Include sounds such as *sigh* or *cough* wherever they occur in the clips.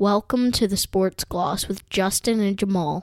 Welcome to the Sports Gloss with Justin and Jamaal.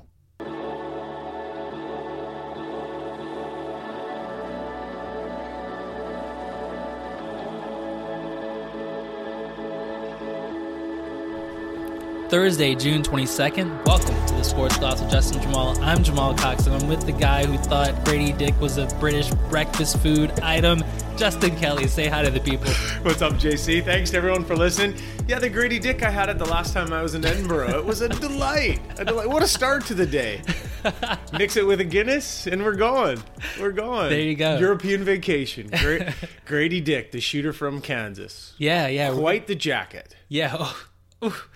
Thursday, June 22nd. Welcome Sports Gloss with Justin Jamaal. I'm Jamaal Cox, and I'm with the guy who thought Gradey Dick was a British breakfast food item, Justin Kelly. Say hi to the people. What's up, JC? Thanks to everyone for listening. Yeah, the Gradey Dick I had it the last time I was in Edinburgh. It was a delight. A delight. What a start to the day. *laughs* Mix it with a Guinness, and we're going. We're going. There you go. European *laughs* vacation. Gra- Gradey Dick, the shooter from Kansas. Yeah, yeah. Quite the jacket. Yeah. Oh.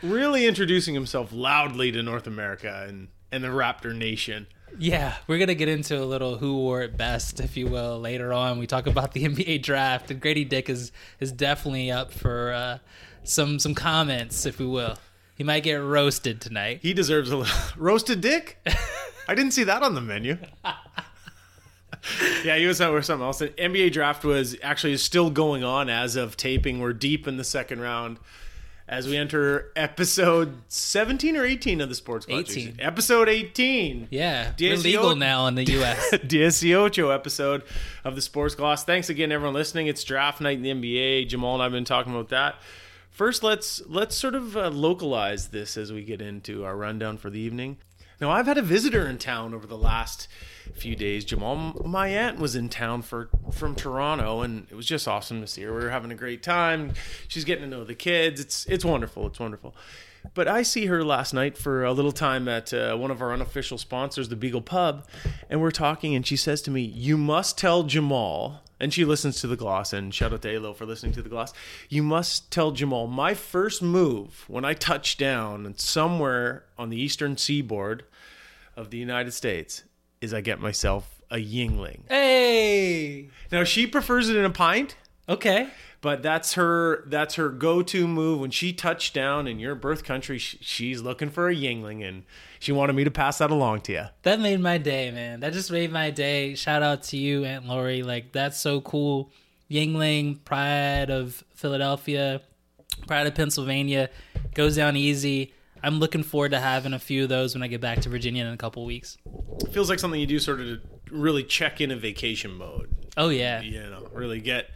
Really introducing himself loudly to North America and, and the Raptor Nation. Yeah, we're gonna get into a little who wore it best, if you will, later on. We talk about the *laughs* NBA draft, and Gradey Dick is is definitely up for uh, some some comments, if we will. He might get roasted tonight. He deserves a little *laughs* roasted dick. I didn't see that on the menu. *laughs* yeah, he was out with something else. The NBA draft was actually still going on as of taping. We're deep in the second round as we enter episode 17 or 18 of the Sports Club. 18. Episode 18. Yeah, we're DSO legal now in the U.S. *laughs* Dieciocho episode of the Sports Gloss. Thanks again, everyone listening. It's draft night in the NBA. Jamaal and I've been talking about that. First, let's let's sort of uh, localize this as we get into our rundown for the evening. Now, I've had a visitor in town over the last few days. Jamaal, my aunt was in town for from Toronto, and it was just awesome to see her. We were having a great time. She's getting to know the kids. It's it's wonderful. It's wonderful. But I see her last night for a little time at uh, one of our unofficial sponsors, the Beagle Pub, and we're talking, and she says to me, "You must tell Jamaal." And she listens to the gloss, and shout out to Alo for listening to the gloss. You must tell Jamaal my first move when I touch down somewhere on the eastern seaboard of the United States is I get myself a Yuengling. hey, Now she prefers it in a pint, okay. but that's her that's her go-to move when she touched down in your birth country. sh- She's looking for a Yuengling, and she wanted me to pass that along to you. That made my day, man. That just made my day. Shout out to you, Aunt Lori. Like that's so cool. Yuengling, pride of Philadelphia, pride of Pennsylvania, goes down easy. I'm looking forward to having a few of those when I get back to Virginia in a couple weeks. It feels like something you do sort of to really check in a vacation mode. Oh yeah, You know, really get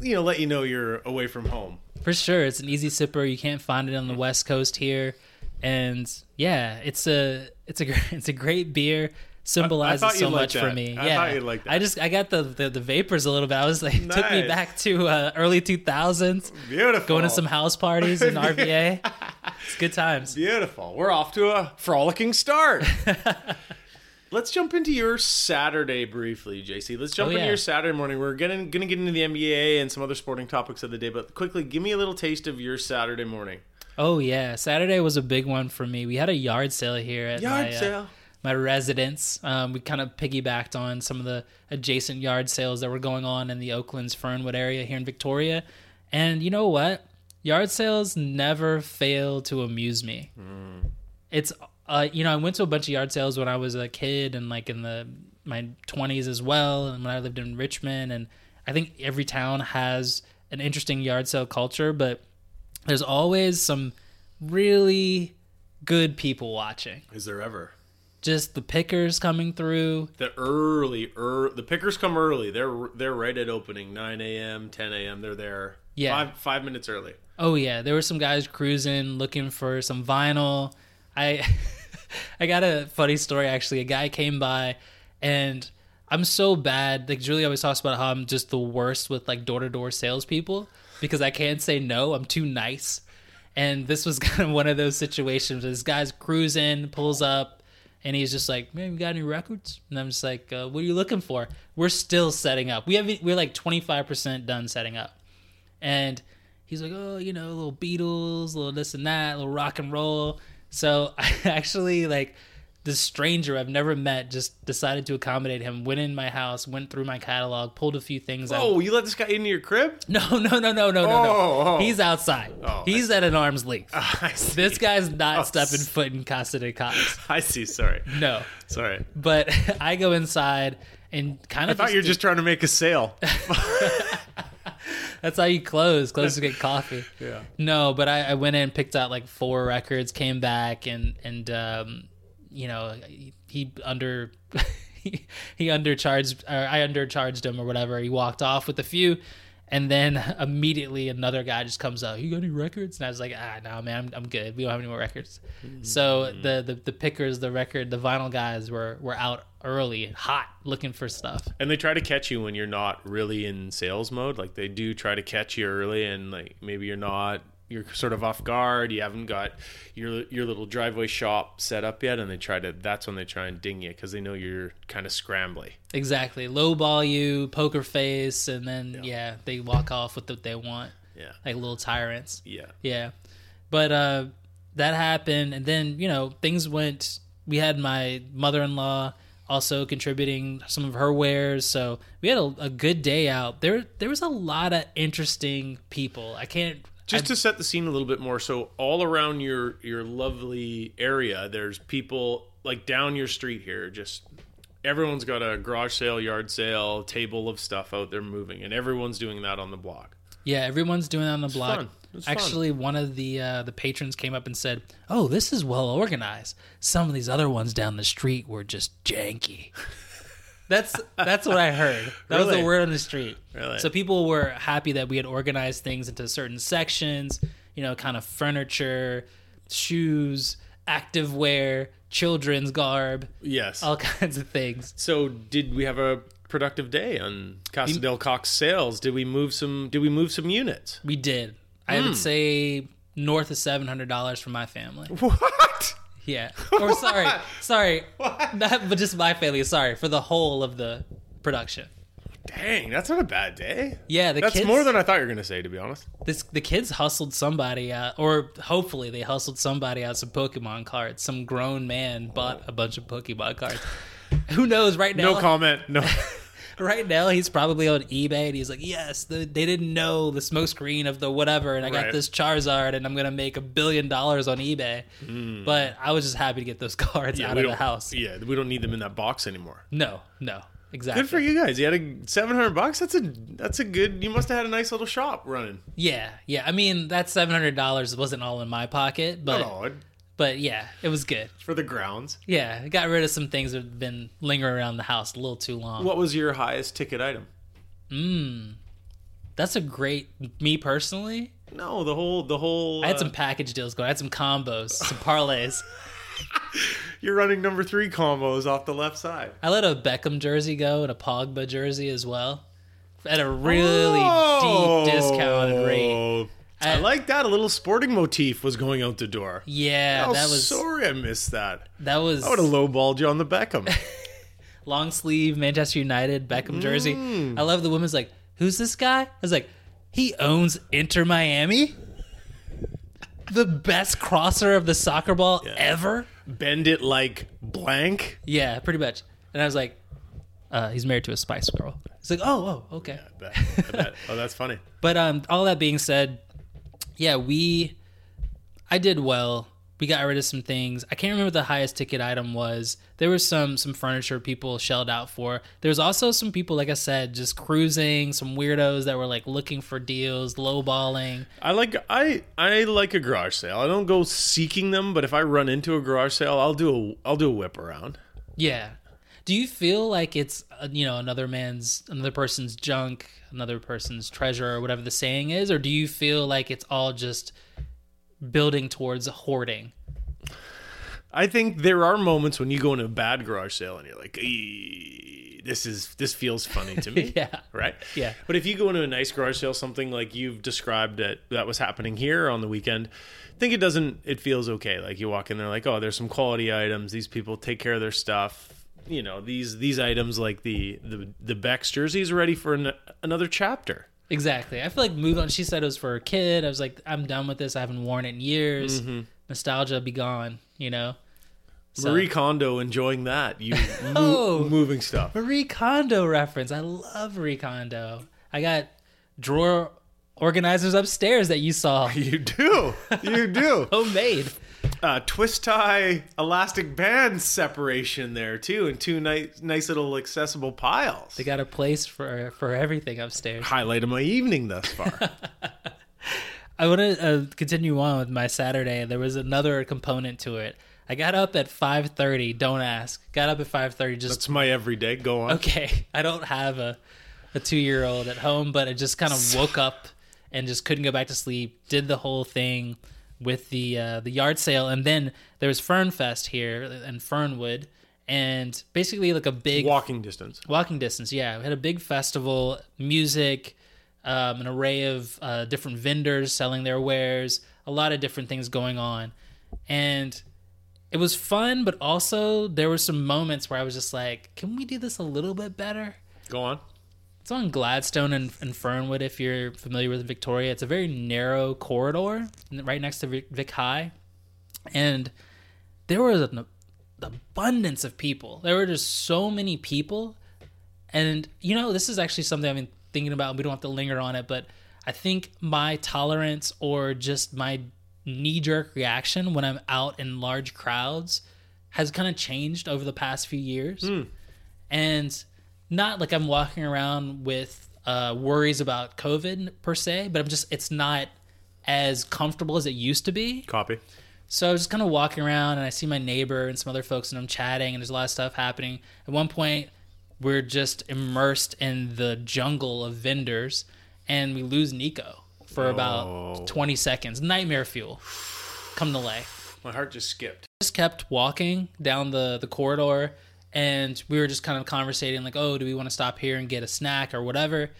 you know, let you know you're away from home. for sure. It's an easy sipper. You can't find it on the West Coast here, and yeah, it's a it's a *laughs* it's a great beer. Symbolizes so much for me. I yeah, that. I just I got the, the the vapors a little bit. I was like, it *laughs* took me back to uh, early two thousands. Beautiful. Going to some house parties in *laughs* RVA. it's good times. Beautiful. We're off to a frolicking start. *laughs* Let's jump into your Saturday briefly, JC. Let's jump Oh, into your Saturday morning. We're getting going to get into the NBA and some other sporting topics of the day, but quickly, give me a little taste of your Saturday morning. Oh yeah, Saturday was a big one for me. We had a yard sale here at Yard my, uh, sale. My residence. Um, we kind of piggybacked on some of the adjacent yard sales that were going on in the Oaklands Fernwood area here in Victoria. And you know what? Yard sales never fail to amuse me. It's uh, you know, I went to a bunch of yard sales when I was a kid and like in the my 20s as well and when I lived in Richmond and I think every town has an interesting yard sale culture, but there's always some really good people watching. Is there ever? Just the pickers coming through. The early, the pickers come early. They're they're right at opening, nine a.m., ten a.m. They're there. Yeah. five five minutes early. Oh yeah, there were some guys cruising looking for some vinyl. I *laughs* I got a funny story actually. A guy came by and I'm so bad. Like Julie always talks about how I'm just the worst with like door to door salespeople because I can't say no. I'm too nice. And this was *laughs* kind of one of those situations. This guy's cruising, pulls up, and he's just like, "Man, you got any records?" And I'm just like, uh, "What are you looking for?" We're still setting up. We have we're like 25 percent done setting up, and he's like, "Oh, you know, little Beatles, little this and that, little rock and roll." So *laughs* I actually like this stranger I've never met just decided to accommodate him. Went in my house, went through my catalog, pulled a few things out. Oh, you let this guy into your crib? *laughs* No, no, no, no, no, no, Oh, no. oh. He's outside. Oh, He's at an arm's length. *laughs* This guy's not Oh, stepping s- foot in Casa de Cox. *laughs* I see. Sorry, No. sorry. But I go inside and kind of I thought you were just trying to make a sale. That's how you close. Close to get coffee. Yeah. No, but I, I went in, picked out like four records, came back, and and um, you know he, under he, *laughs* he undercharged. Or I undercharged him or whatever. He walked off with a few, and then *laughs* immediately another guy just comes up. You got any records? And I was like, ah, no, man, I'm, I'm good. We don't have any more records. So the, the the pickers, the record, the vinyl guys were were out early, hot, looking for stuff. And they try to catch you when you're not really in sales mode. Like they do try to catch you early, and like maybe you're not. You're sort of off guard. You haven't got your your little driveway shop set up yet, and they try to. That's when they try and ding you because they know you're kind of scrambly. Exactly. Lowball you, poker face, and then yeah. they walk off with what they want, Yeah, like little tyrants. yeah. Yeah. But uh that happened and then, you know, things went we had my mother-in-law also contributing some of her wares, so we had a, a good day out. There there was a lot of interesting people. I can't Just to set the scene a little bit more, so all around your your lovely area, there's people like down your street here. Just everyone's got a garage sale, yard sale, table of stuff out there moving, and everyone's doing that on the block. Yeah, everyone's doing that on the block. fun. It's fun. Actually, one of the uh, the patrons came up and said, "Oh, this is well organized. Some of these other ones down the street were just janky." *laughs* that's that's what I heard. That was the word on the street. Really? So people were happy that we had organized things into certain sections. You know, kind of furniture, shoes, activewear, children's garb, Yes. all *laughs* kinds of things. So did we have a productive day on Casa del Cox sales? Did we move some? Did we move some units? We did. I would hmm. say north of seven hundred dollars for my family. *laughs* What? Yeah. Or sorry, *laughs* sorry, not but just my failure. Sorry for the whole of the production. Dang, that's not a bad day. Yeah, the That's kids. more than I thought you were gonna say, to be honest. this, the kids hustled somebody out, or hopefully they hustled somebody out some Pokemon cards. Some grown man bought a bunch of Pokemon cards. *sighs* Who knows? Right now, No comment. No. *laughs* *laughs* right now he's probably on eBay and he's like, yes, the, they didn't know the smoke screen of the whatever, and I got Right. this Charizard, and I'm gonna make a billion dollars on eBay. Hmm. But I was just happy to get those *laughs* cards out of the house. Yeah, we don't need them in that box anymore. No, no, exactly. Good for you guys. You had a seven hundred bucks. That's a that's a good. You must have had a nice little shop running. Yeah, yeah. I mean, that seven hundred dollars wasn't all in my pocket, but it- but yeah, it was good. for the grounds. Yeah, I got rid of some things that have been lingering around the house a little too long. What was your highest ticket item? Mm, that's a great. Me personally, No, the whole the whole. I had uh, some package deals going. I had some combos, some parlays. *laughs* You're running number three combos off the left side. I let a Beckham jersey go and a Pogba jersey as well, at a really deep discounted rate. I, I- like that. A little sporting motif was going out the door. Yeah, Oh, that was sorry I missed that. that was I would have lowballed you on the Beckham. *laughs* long sleeve Manchester United Beckham jersey. Mm. I love the woman's like, "Who's this guy?" I was like, "He owns Inter Miami." The best crosser of the soccer ball ever. Bend it like blank. Yeah, pretty much. And I was like, uh, "He's married to a Spice Girl." It's like, "Oh, oh, okay." I bet. I bet. Oh, that's funny. *laughs* But um, all that being said, yeah, we, I did well. We got rid of some things. I can't remember what the highest ticket item was. There was some some furniture people shelled out for. There was also some people, like I said, just cruising. Some weirdos that were like looking for deals, lowballing. I like I I like a garage sale. I don't go seeking them, but if I run into a garage sale, I'll do a I'll do a whip around. Yeah. Do you feel like it's uh, you know another man's another person's junk, another person's treasure, or whatever the saying is, or do you feel like it's all just building towards hoarding? I think there are moments when you go into a bad garage sale and you're like, this is this feels funny to me. *laughs* Yeah. Right? Yeah. But if you go into a nice garage sale, something like you've described that that was happening here on the weekend, I think it doesn't it feels okay. Like you walk in there like, oh, there's some quality items. These people take care of their stuff. You know, these these items like the the the Beck's jersey is ready for an, another chapter. Exactly. I feel like move on. She said it was for her kid. I was like, I'm done with this. I haven't worn it in years. Mm-hmm. Nostalgia be gone. You know. So- Marie Kondo enjoying that. You *laughs* Oh. mo- moving stuff. Marie Kondo reference. I love Marie Kondo. I got drawer organizers upstairs that you saw *laughs* You do. You do. *laughs* homemade. Uh, twist tie elastic band separation there too, and two nice nice little accessible piles. They got a place for for everything upstairs. Highlight of my evening thus far. *laughs* I want to uh, continue on with my Saturday. There was another component to it. I got up at 5:30. Don't ask. Got up at 5:30. Just That's my everyday. Go on. okay. *laughs* I don't have a a two year old at home, but I just kind of woke up and just couldn't go back to sleep. Did the whole thing with the uh, the yard sale, and then there was Fern Fest here in Fernwood, and basically like a big Walking distance. walking distance. Yeah, we had a big festival, music, um, an array of uh, different vendors selling their wares, a lot of different things going on, and it was fun. But also there were some moments where I was just like, "Can we do this a little bit better?" Go on. It's on Gladstone and, and Fernwood. If you're familiar with Victoria, it's a very narrow corridor right next to Vic, Vic High, and there was an abundance of people. There were just so many people, and you know, this is actually something I've been thinking about. We don't have to linger on it, but I think my tolerance or just my knee jerk reaction when I'm out in large crowds has kind of changed over the past few years, hmm. and not like I'm walking around with uh, worries about COVID per se, but I'm just it's not as comfortable as it used to be. Copy. So I was just kind of walking around and I see my neighbor and some other folks and I'm chatting and there's a lot of stuff happening. At one point, we're just immersed in the jungle of vendors and we lose Nico for Oh. about 20 seconds. Nightmare fuel. Come to life. My heart just skipped. Just kept walking down the, the corridor and we were just kind of conversating like, oh, do we want to stop here and get a snack or whatever?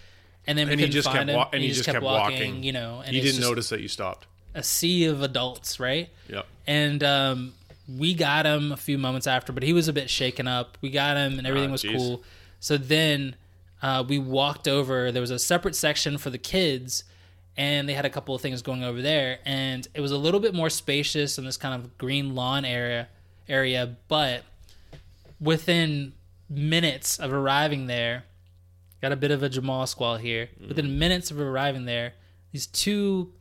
And then we And he couldn't just find kept him. wa- and he just kept walking. you know. And He didn't notice that you stopped. a sea of adults, right? Yep. and um, we got him a few moments after, but he was a bit shaken up. We got him, and everything Ah, was jeez. cool. So then uh, we walked over. There was a separate section for the kids, and they had a couple of things going over there, and it was a little bit more spacious in this kind of green lawn area. Area, but within minutes of arriving there, got a bit of a Jamaal squall here. Mm-hmm. Within minutes of arriving there, these two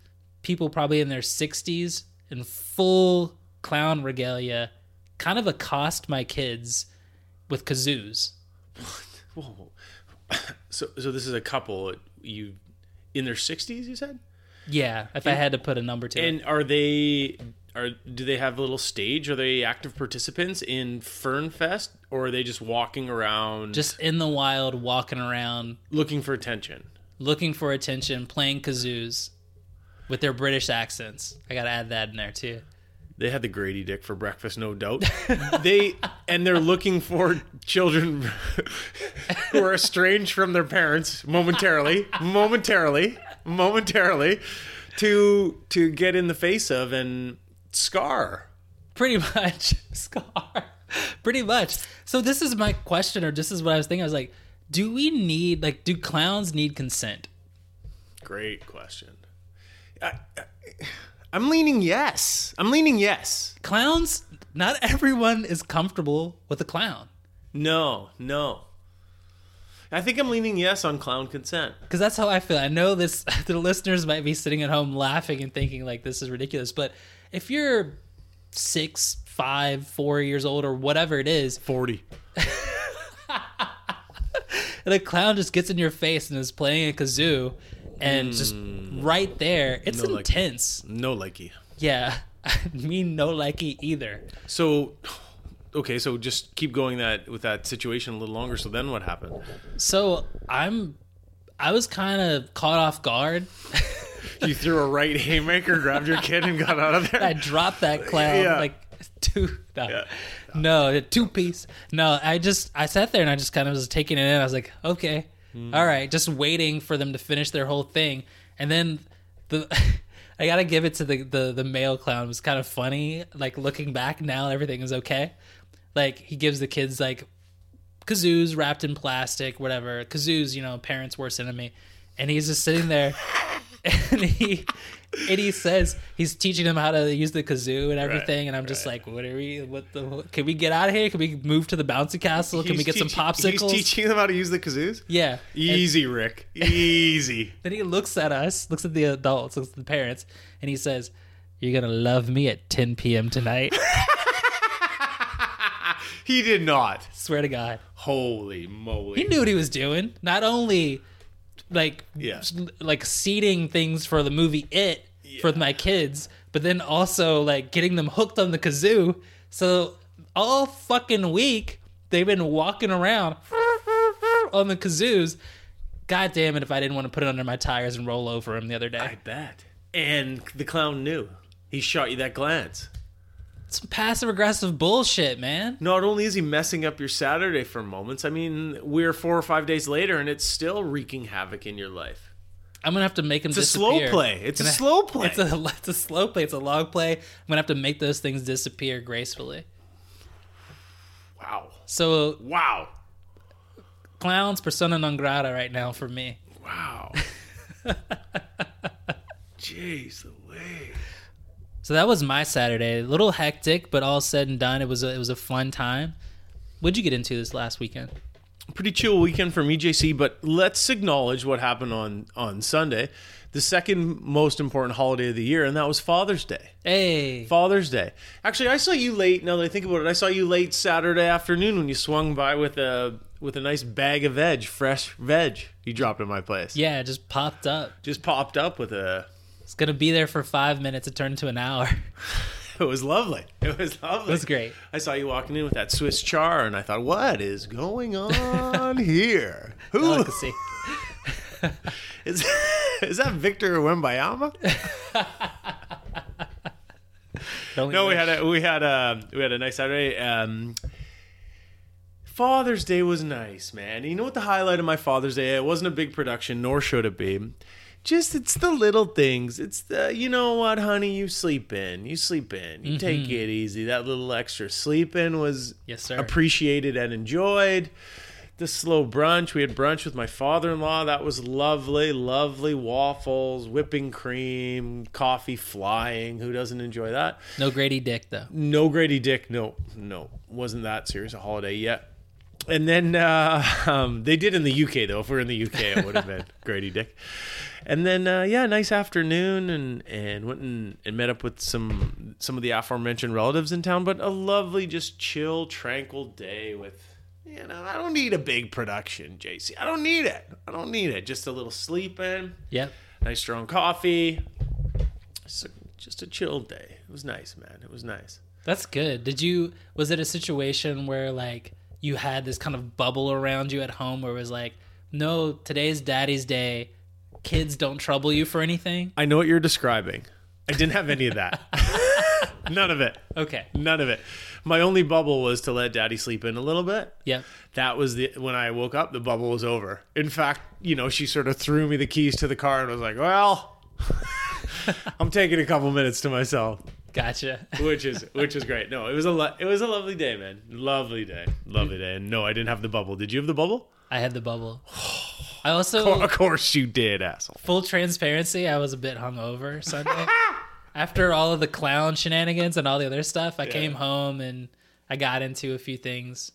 people, probably in their 60s, in full clown regalia, kind of accost my kids with kazoos. Whoa. *coughs* So, so this is a couple. You in their sixties? You said. Yeah, if I had to put a number to it. And are they? Are do they have a little stage? Are they active participants in Fern Fest, or are they just walking around, Just in the wild, walking around, looking for attention? looking for attention, playing kazoos with their British accents. I got to add that in there too. They had the Gradey Dick for breakfast, no doubt. *laughs* they and they're looking for children *laughs* who are estranged from their parents momentarily, momentarily, momentarily, to to get in the face of and scar. Pretty much, *laughs* Scar. Pretty much. So this is my question, or this is what I was thinking. I was like, do we need like, do clowns need consent? Great question. I, I, I'm leaning yes. I'm leaning yes. Clowns. Not everyone is comfortable with a clown No, no. I think I'm leaning yes on clown consent. because that's how I feel. I know this. *laughs* The listeners might be sitting at home laughing and thinking like this is ridiculous, but if you're six, five, four years old, or whatever it is, Forty. *laughs* and a clown just gets in your face and is playing a kazoo, and just hmm. right there, it's No, like- intense. No likey. Yeah, *laughs* me no likey either. So, okay, so just keep going that with that situation a little longer. So then what happened? So I'm, I was kind of caught off guard. *laughs* You threw a right haymaker, grabbed your kid, and got out of there. I dropped that clown Yeah. like two, no, Yeah. no, two piece. No, I just I sat there and I just kind of was taking it in. I was like, okay, hmm. all right, just waiting for them to finish their whole thing, and then the. *laughs* I gotta give it to the, the the male clown. It was kind of funny. Like looking back now, everything is okay. Like he gives the kids like kazoos wrapped in plastic, whatever. Kazoos, you know, parents' worst enemy. And he's just sitting there *laughs* and he and he says he's teaching them how to use the kazoo and everything. and I'm just like, what are we what the can we get out of here? Can we move to the bouncy castle? Can we He's get some popsicles? He's teaching them how to use the kazoos. yeah. And Easy, Rick. *laughs* Easy. then he looks at us, looks at the adults, looks at the parents, and he says, You're gonna love me at 10 p.m. tonight. *laughs* He did not. Swear to God, Holy moly. he knew what he was doing. Not only like Yeah. like seeding things for the movie It for my kids, but then also like getting them hooked on the kazoo. So all fucking week they've been walking around *laughs* on the kazoos. God damn it! If I didn't want to put it under my tires and roll over him the other day. I bet. And the clown knew. He shot you that glance. Some passive aggressive bullshit, man. Not only is he messing up your Saturday for moments, I mean, we're four or five days later and it's still wreaking havoc in your life. I'm gonna have to make him. It's a slow play. It's a slow *laughs* play. It's a *laughs* it's a slow play. It's a long play. I'm gonna have to make those things disappear gracefully. Wow. So Wow. clowns persona non grata right now for me. Wow. *laughs* Jeez. So that was my Saturday. A little hectic, but all said and done, it was a, it was a fun time. What'd you get into this last weekend? Pretty chill weekend from EJC, but let's acknowledge what happened on, on Sunday, the second most important holiday of the year, and that was Father's Day. Hey, Father's Day. Actually, I saw you late. Now that I think about it, I saw you late Saturday afternoon when you swung by with a with a nice bag of veg, fresh veg. You dropped at my place. yeah, it just popped up. just popped up with a. It's gonna be there for five minutes. It turned into an hour. *laughs* It was lovely. It was lovely. It was great. I saw you walking in with that Swiss char, and I thought, what is going on *laughs* here? Who? *laughs* is, is? That Victor Wembanyama? No, we had a we had a we had a nice Saturday. Um, Father's Day was nice, man. You know what the highlight of my Father's Day? It wasn't a big production, nor should it be. Just it's the little things. It's the you know what, honey, you sleep in, you sleep in, you take it easy. That little extra sleep in was Yes, sir. appreciated and enjoyed. The slow brunch. We had brunch with my father in law. That was lovely, lovely waffles, whipping cream, coffee flying. Who doesn't enjoy that? no Gradey Dick though. No Gradey Dick. No, no, wasn't that serious a holiday yet. And then uh, *laughs* um, they did in the UK though. If we are in the UK, it would have been *laughs* Gradey Dick. And then uh, yeah, nice afternoon, and and went and, and met up with some some of the aforementioned relatives in town. But a lovely, just chill, tranquil day with. You know, I don't need a big production, JC. I don't need it. I don't need it. Just a little sleep in, Yep. nice strong coffee. Just a, just a chill day. It was nice, man. It was nice. That's good. Did you was it a situation where like you had this kind of bubble around you at home where it was like, no, today's daddy's day. Kids don't trouble you for anything? I know what you're describing. I didn't have any of that. *laughs* None of it. Okay. None of it. My only bubble was to let daddy sleep in a little bit. Yeah. That was the when I woke up, the bubble was over. In fact, you know, she sort of threw me the keys to the car and was like, "Well, *laughs* I'm taking a couple minutes to myself." Gotcha. Which is which is great. No, it was a lo- it was a lovely day, man. Lovely day. Lovely day. And no, I didn't have the bubble. Did you have the bubble? I had the bubble. *sighs* *sighs* *sighs* I also Oh, of course you did, asshole. full transparency, I was a bit hungover Sunday. *laughs* After all of the clown shenanigans and all the other stuff, I came home and I got into a few things.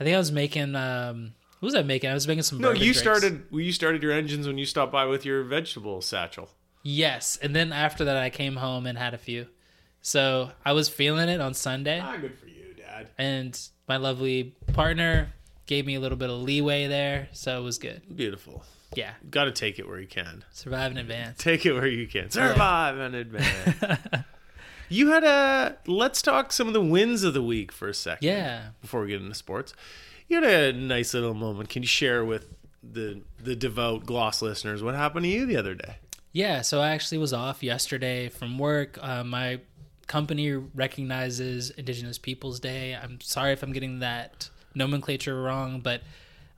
I think I was making um what was I making? I was making some No, bourbon you drinks. started you started your engines when you stopped by with your vegetable satchel. Yes, and then after that I came home and had a few. So, I was feeling it on Sunday Ah, good for you, Dad. and my lovely partner gave me a little bit of leeway there, so it was good. Beautiful. Yeah, Got to take it where you can. survive in advance. Take it where you can. Survive in advance. *laughs* you had a. Let's talk some of the wins of the week for a second. Yeah. Before we get into sports, you had a nice little moment. Can you share with the the devout Gloss listeners what happened to you the other day? Yeah, so I actually was off yesterday from work. Uh, my company recognizes Indigenous Peoples Day. I'm sorry if I'm getting that nomenclature wrong, but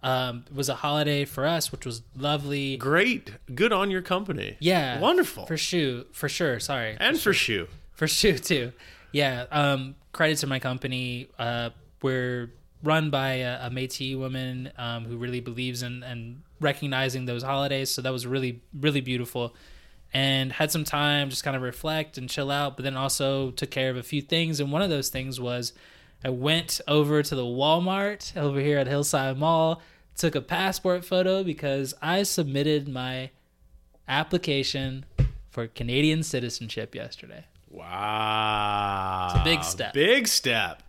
um, it was a holiday for us, which was lovely. Great. Good on your company. Yeah, Wonderful. for sure, for sure. Sorry, and for shoe. for sure too. Yeah. Um, credit to my company. Uh, we're run by a, a Métis woman um, who really believes in and recognizing those holidays. So that was really really beautiful, and had some time just kind of reflect and chill out. But then also took care of a few things, and one of those things was I went over to the Walmart over here at Hillside Mall. Took a passport photo because I submitted my application for Canadian citizenship yesterday. Wow. It's a big step. Big step.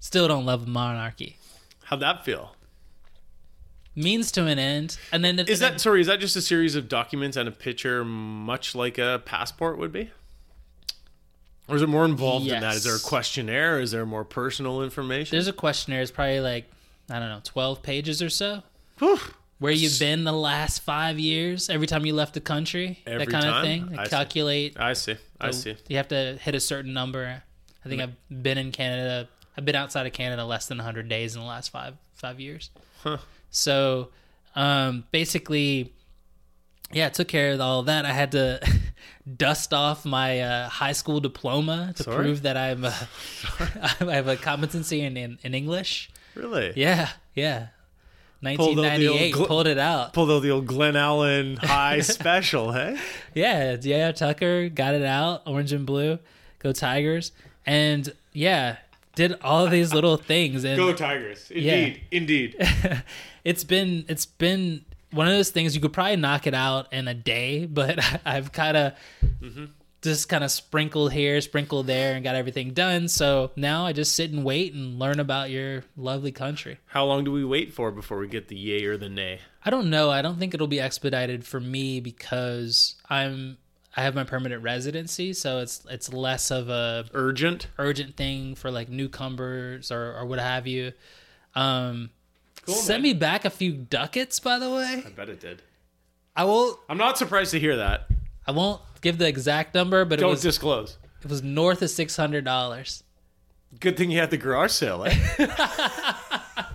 Still don't love monarchy. How'd that feel? Means to an end, and then Is that sorry? Is that just a series of documents and a picture, much like a passport would be? Or is it more involved in that? Is there a questionnaire? Is there more personal information? there's a questionnaire? It's probably like I don't know, twelve pages or so. Whew. Where you've been the last five years? Every time you left the country, Every that kind time? of thing. They I see. calculate. I see. I So see. You have to hit a certain number. I think I've been in Canada. I've been outside of Canada less than 100 days in the last five five years. Huh. So, um, basically, yeah, I took care of all of that. I had to *laughs* dust off my uh, high school diploma to Sorry? prove that I'm uh, *laughs* *laughs* I have a competency in, in, in English. Really? Yeah, yeah. Pulled out the old 1998 gl- pulled it out. Pulled out the old Glen Allen High Special, hey? Yeah, yeah, Tucker got it out, orange and blue, go Tigers, and yeah, did all these little things, and Tigers! Indeed, indeed. it's been it's been one of those things you could probably knock it out in a day, *laughs* but *laughs* I've kind of just kind of sprinkled here, sprinkled there, and got everything done. So now I just sit and wait and learn about your lovely country. How long do we wait for before we get the yay or the nay? I don't know. I don't think it'll be expedited for me because I'm I have my permanent residency, so it's it's less of a Urgent. urgent thing for like newcomers or, or what have you. Um, Cool, send man. me back a few ducats, by the way. I bet it did. I won't. I'm not surprised to hear that. I won't give the exact number, but it Don't was disclose. it was north of six hundred dollars. Good thing you had the garage sale, eh? *laughs*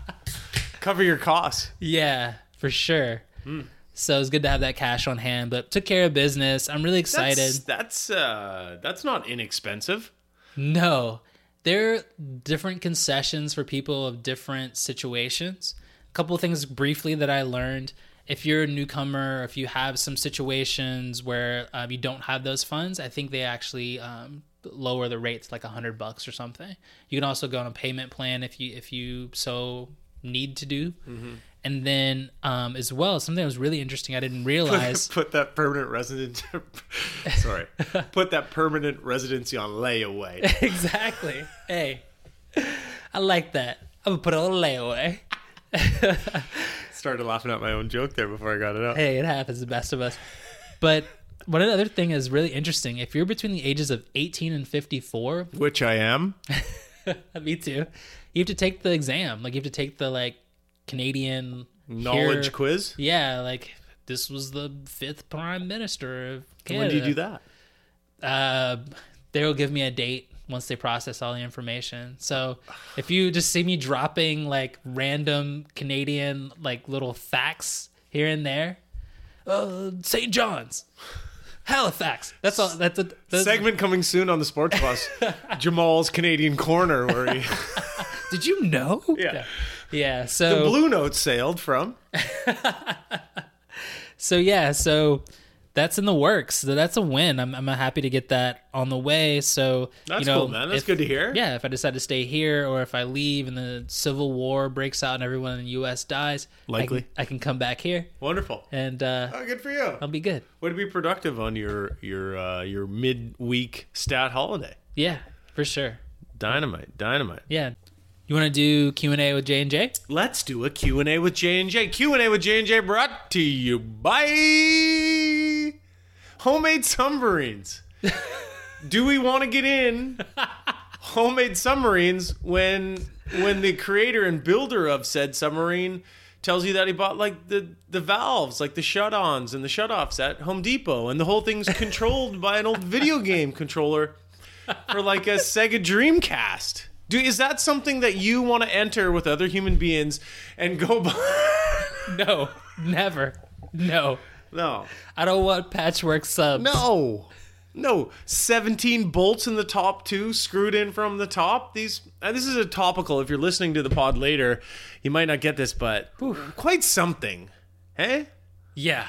Cover your costs. Yeah, for sure. Hmm. So it's good to have that cash on hand. But took care of business. I'm really excited. That's that's uh that's not inexpensive. No, there are different concessions for people of different situations. A couple of things briefly that I learned. If you're a newcomer, if you have some situations where um, you don't have those funds, I think they actually um, lower the rates like a hundred bucks or something. You can also go on a payment plan if you if you so need to do. And then um, as well, something that was really interesting I didn't realize. Put that permanent resident. *laughs* sorry. *laughs* Put that permanent residency on layaway. *laughs* exactly. Hey, I like that. I'm gonna put it on layaway. *laughs* Started laughing at my own joke there before I got it out. Hey, it happens. The best of us. But one other thing is really interesting. If you're between the ages of 18 and 54, Which I am. *laughs* me too, you have to take the exam. Like you have to take the like Canadian Knowledge here- quiz. Yeah, like this was the fifth prime minister of Canada. When do you do that? uh, they'll give me a date once they process all the information. So if you just see me dropping like random Canadian like little facts here and there, uh, St. John's, Halifax. That's all. That's a that's, Segment coming soon on the Sports Bus. *laughs* Jamaal's Canadian Corner, where he, *laughs* Did you know? yeah. Yeah. the So Bluenose sailed from. *laughs* so yeah. So. That's in the works. That's a win. I'm, I'm happy to get that on the way. So That's you know, cool, man. That's if- good to hear. Yeah, if I decide to stay here or if I leave and the civil war breaks out and everyone in the U.S. dies, I Likely. can, I can come back here Wonderful. and uh, Oh, good for you. I'll be good. Way to be productive on your your uh, your midweek stat holiday. Yeah, for sure. Dynamite, dynamite. Yeah. You want to do Q and A with J and J? Let's do a Q&A with J&J. Q&A with J&J brought to you by Homemade Submarines. *laughs* do we want to get in Homemade Submarines when when the creator and builder of said submarine tells you that he bought like the the valves, like the shut-ons and the shut-offs at Home Depot and the whole thing's controlled by an old video game controller for like a Sega Dreamcast. Do is that something that you want to enter with other human beings and go *laughs* by? No, never. No, no, I don't want patchwork subs. no, no. Seventeen bolts in the top two, screwed in from the top. These and this is a topical. If you're listening to the pod later, you might not get this, but quite something. Hey, Yeah.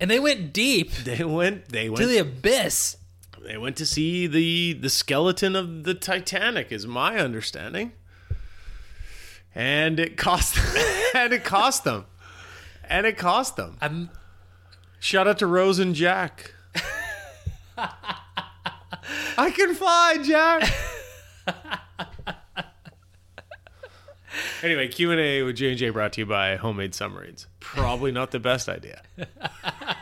And they went deep they went. They went to the abyss. They went to see the the skeleton of the Titanic, is my understanding. And it cost *laughs* and it cost them. And it cost them. I'm Shout out to Rose and Jack. I can fly, Jack. *laughs* anyway, Q and A with J and J brought to you by Homemade Submarines. Probably not the best idea. *laughs*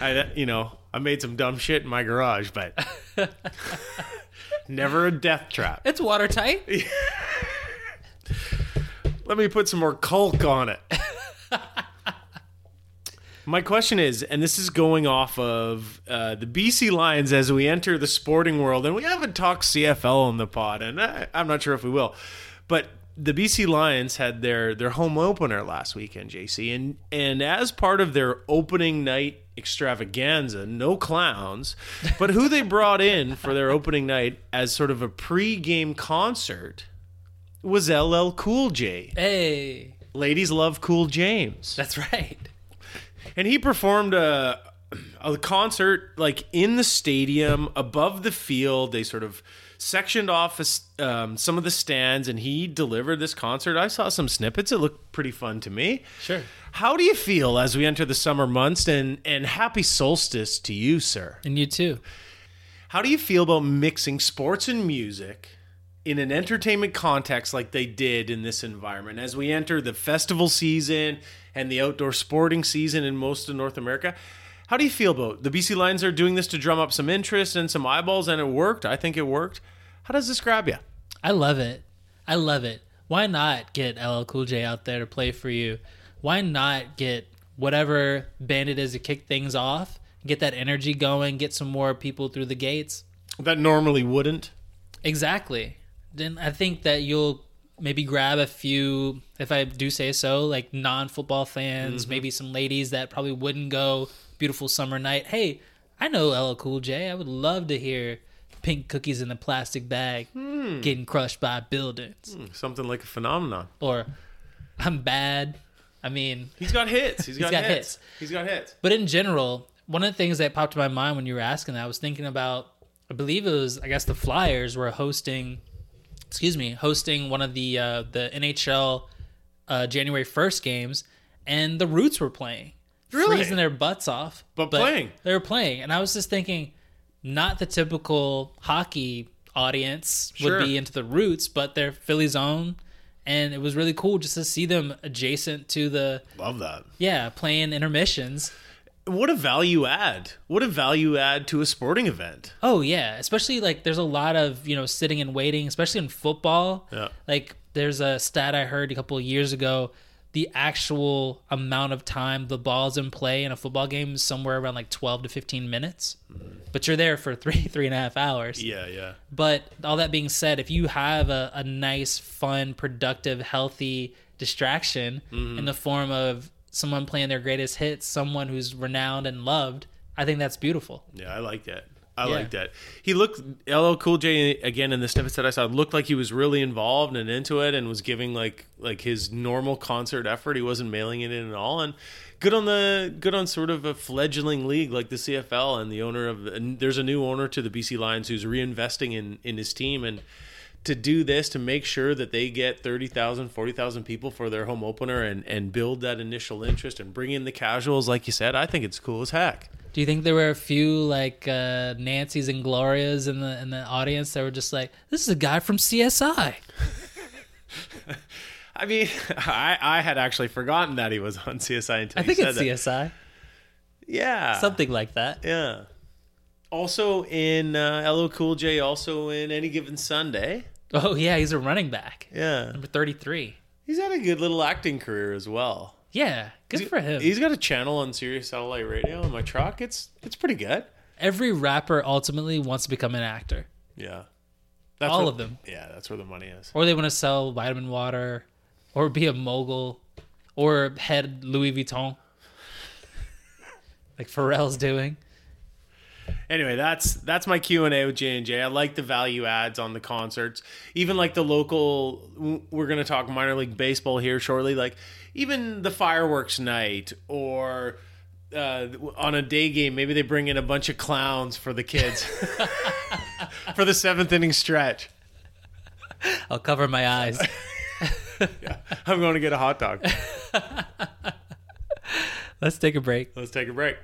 I, you know, I made some dumb shit in my garage, but never a death trap. It's watertight. *laughs* Let me put some more caulk on it. My question is, and this is going off of uh, the BC Lions as we enter the sporting world, and we haven't talked CFL on the pod, and I, I'm not sure if we will, but the BC Lions had their their home opener last weekend, JC, and and as part of their opening night extravaganza, no clowns, but who they brought in for their opening night as sort of a pre-game concert was LL Cool J. Hey, Ladies love Cool James. that's right. And he performed a a concert like in the stadium above the field. They sort of sectioned off um, some of the stands, and he delivered this concert. I saw some snippets. It looked pretty fun to me. Sure. How do you feel as we enter the summer months? And and happy solstice to you, sir. And you too. How do you feel about mixing sports and music in an entertainment context like they did in this environment as we enter the festival season and the outdoor sporting season in most of North America? How do you feel about the BC Lions are doing this to drum up some interest and some eyeballs and it worked? I think it worked. How does this grab you? I love it. I love it. Why not get LL Cool J out there to play for you? Why not get whatever band it is to kick things off, get that energy going, get some more people through the gates? That normally wouldn't. Exactly. Then I think that you'll maybe grab a few, if I do say so, like non football fans, mm-hmm. maybe some ladies that probably wouldn't go beautiful summer night. Hey, I know LL Cool J. I would love to hear pink cookies in a plastic bag getting crushed by buildings. Something like a phenomenon. Or I'm bad. I mean, He's got hits. *laughs* He's got, got hits. hits. He's got hits. but in general, one of the things that popped to my mind when you were asking that, I was thinking about, I believe it was, I guess the Flyers were hosting, excuse me, hosting one of the uh, the NHL uh, January first games, and the Roots were playing, Really? freezing their butts off, But playing. They were playing, and I was just thinking, not the typical hockey audience Sure. would be into the Roots, but they're Philly's own. And it was really cool just to see them adjacent to the Love that. yeah playing intermissions. What a value add. What a value add to a sporting event. Oh yeah, especially like there's a lot of you know sitting and waiting, especially in football. Yeah. Like there's a stat I heard a couple of years ago. The actual amount of time the ball's in play in a football game is somewhere around like 12 to 15 minutes, mm-hmm. but you're there for three three and a half hours. Yeah, yeah. But all that being said, if you have a, a nice, fun, productive, healthy distraction in mm-hmm. the form of someone playing their greatest hits, someone who's renowned and loved, I think that's beautiful. Yeah, I like that. I Yeah. like that. He looked LL Cool J again in the snippets that I saw. Looked like he was really involved and into it, and was giving like like his normal concert effort. He wasn't mailing it in at all. And good on the good on sort of a fledgling league like the CFL and the owner of. And there's a new owner to the BC Lions who's reinvesting in in his team and. To do this, to make sure that they get 30,000, 40,000 people for their home opener and, and build that initial interest and bring in the casuals, like you said, I think it's cool as heck. Do you think there were a few like uh, Nancy's and Glorias in the in the audience that were just like, "This is a guy from CSI"? *laughs* I mean, *laughs* I, I had actually forgotten that he was on CSI until I think it's that. CSI, Yeah, something like that. Yeah. Also in uh, LL Cool J, also in Any Given Sunday. Oh yeah, he's a running back, Yeah, number thirty-three. he's had a good little acting career as well. Yeah, good for him. He's got a channel on Sirius Satellite Radio in my truck. It's it's pretty good. Every rapper ultimately wants to become an actor, Yeah, that's all where- of them, Yeah, that's where the money is. or they want to sell vitamin water, or be a mogul, or head Louis Vuitton, like Pharrell's doing. Anyway, that's that's my Q and A with J and J. I like the value adds on the concerts, even like the local. We're gonna talk minor league baseball here shortly. Like even the fireworks night, or uh, on a day game, maybe they bring in a bunch of clowns for the kids *laughs* for the seventh inning stretch. I'll cover my eyes. I'm going to get a hot dog. *laughs* Let's take a break. Let's take a break.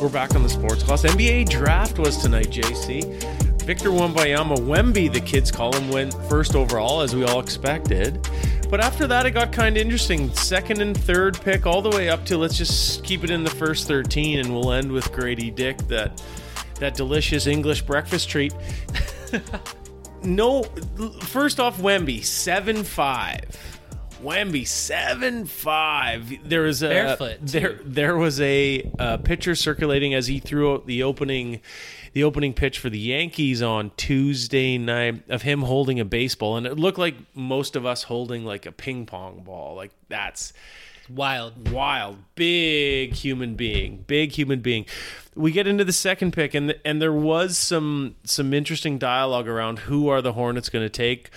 We're back on the Sports Gloss. NBA draft was tonight, JC. Victor Wembanyama Wemby, the kids call him, went first overall, as we all expected. But after that, it got kind of interesting. Second and third pick, all the way up to let's just keep it in the first 13, and we'll end with Gradey Dick, that that delicious English breakfast treat. *laughs* no, first off, Wemby, 7 5. Wemby seven five. There was a Barefoot, there there was a, uh picture circulating as he threw out the opening the opening pitch for the Yankees on Tuesday night of him holding a baseball, and it looked like most of us holding like a ping pong ball. Like that's Wild. wild, big human being, big human being. We get into the second pick, and and there was some some interesting dialogue around who are the Hornets going to take.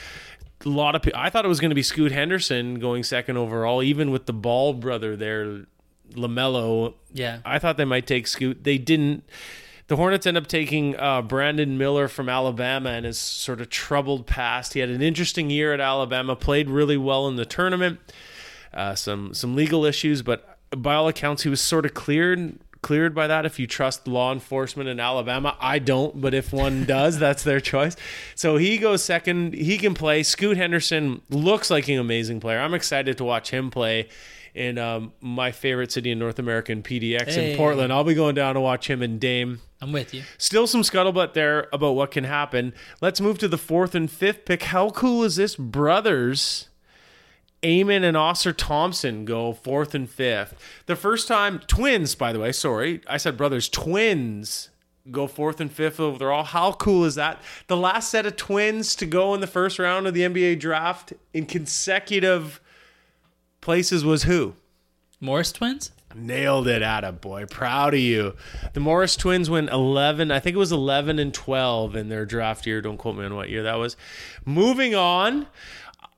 A lot of people. I thought it was going to be Scoot Henderson going second overall, even with the Ball brother there, Lamelo. Yeah. I thought they might take Scoot. They didn't. The Hornets end up taking uh, Brandon Miller from Alabama and his sort of troubled past. He had an interesting year at Alabama, played really well in the tournament. Uh, some some legal issues, but by all accounts, he was sort of cleared cleared by that. If you trust law enforcement in Alabama, I don't, but if one *laughs* does, that's their choice. So he goes second. He can play. Scoot Henderson looks like an amazing player. I'm excited to watch him play. In um, my favorite city in North America, in PDX Hey. in Portland, I'll be going down to watch him and Dame. I'm with you. Still some scuttlebutt there about what can happen. Let's move to the fourth and fifth pick. How cool is this? Brothers, Amen and Ausar Thompson go fourth and fifth. The first time, twins, by the way, sorry, I said brothers, twins go fourth and fifth overall. How cool is that? The last set of twins to go in the first round of the NBA draft in consecutive places was who? Morris twins? Nailed it, Ada boy. Proud of you. The Morris twins went 11, I think it was 11 and 12 in their draft year. Don't quote me on what year that was. Moving on.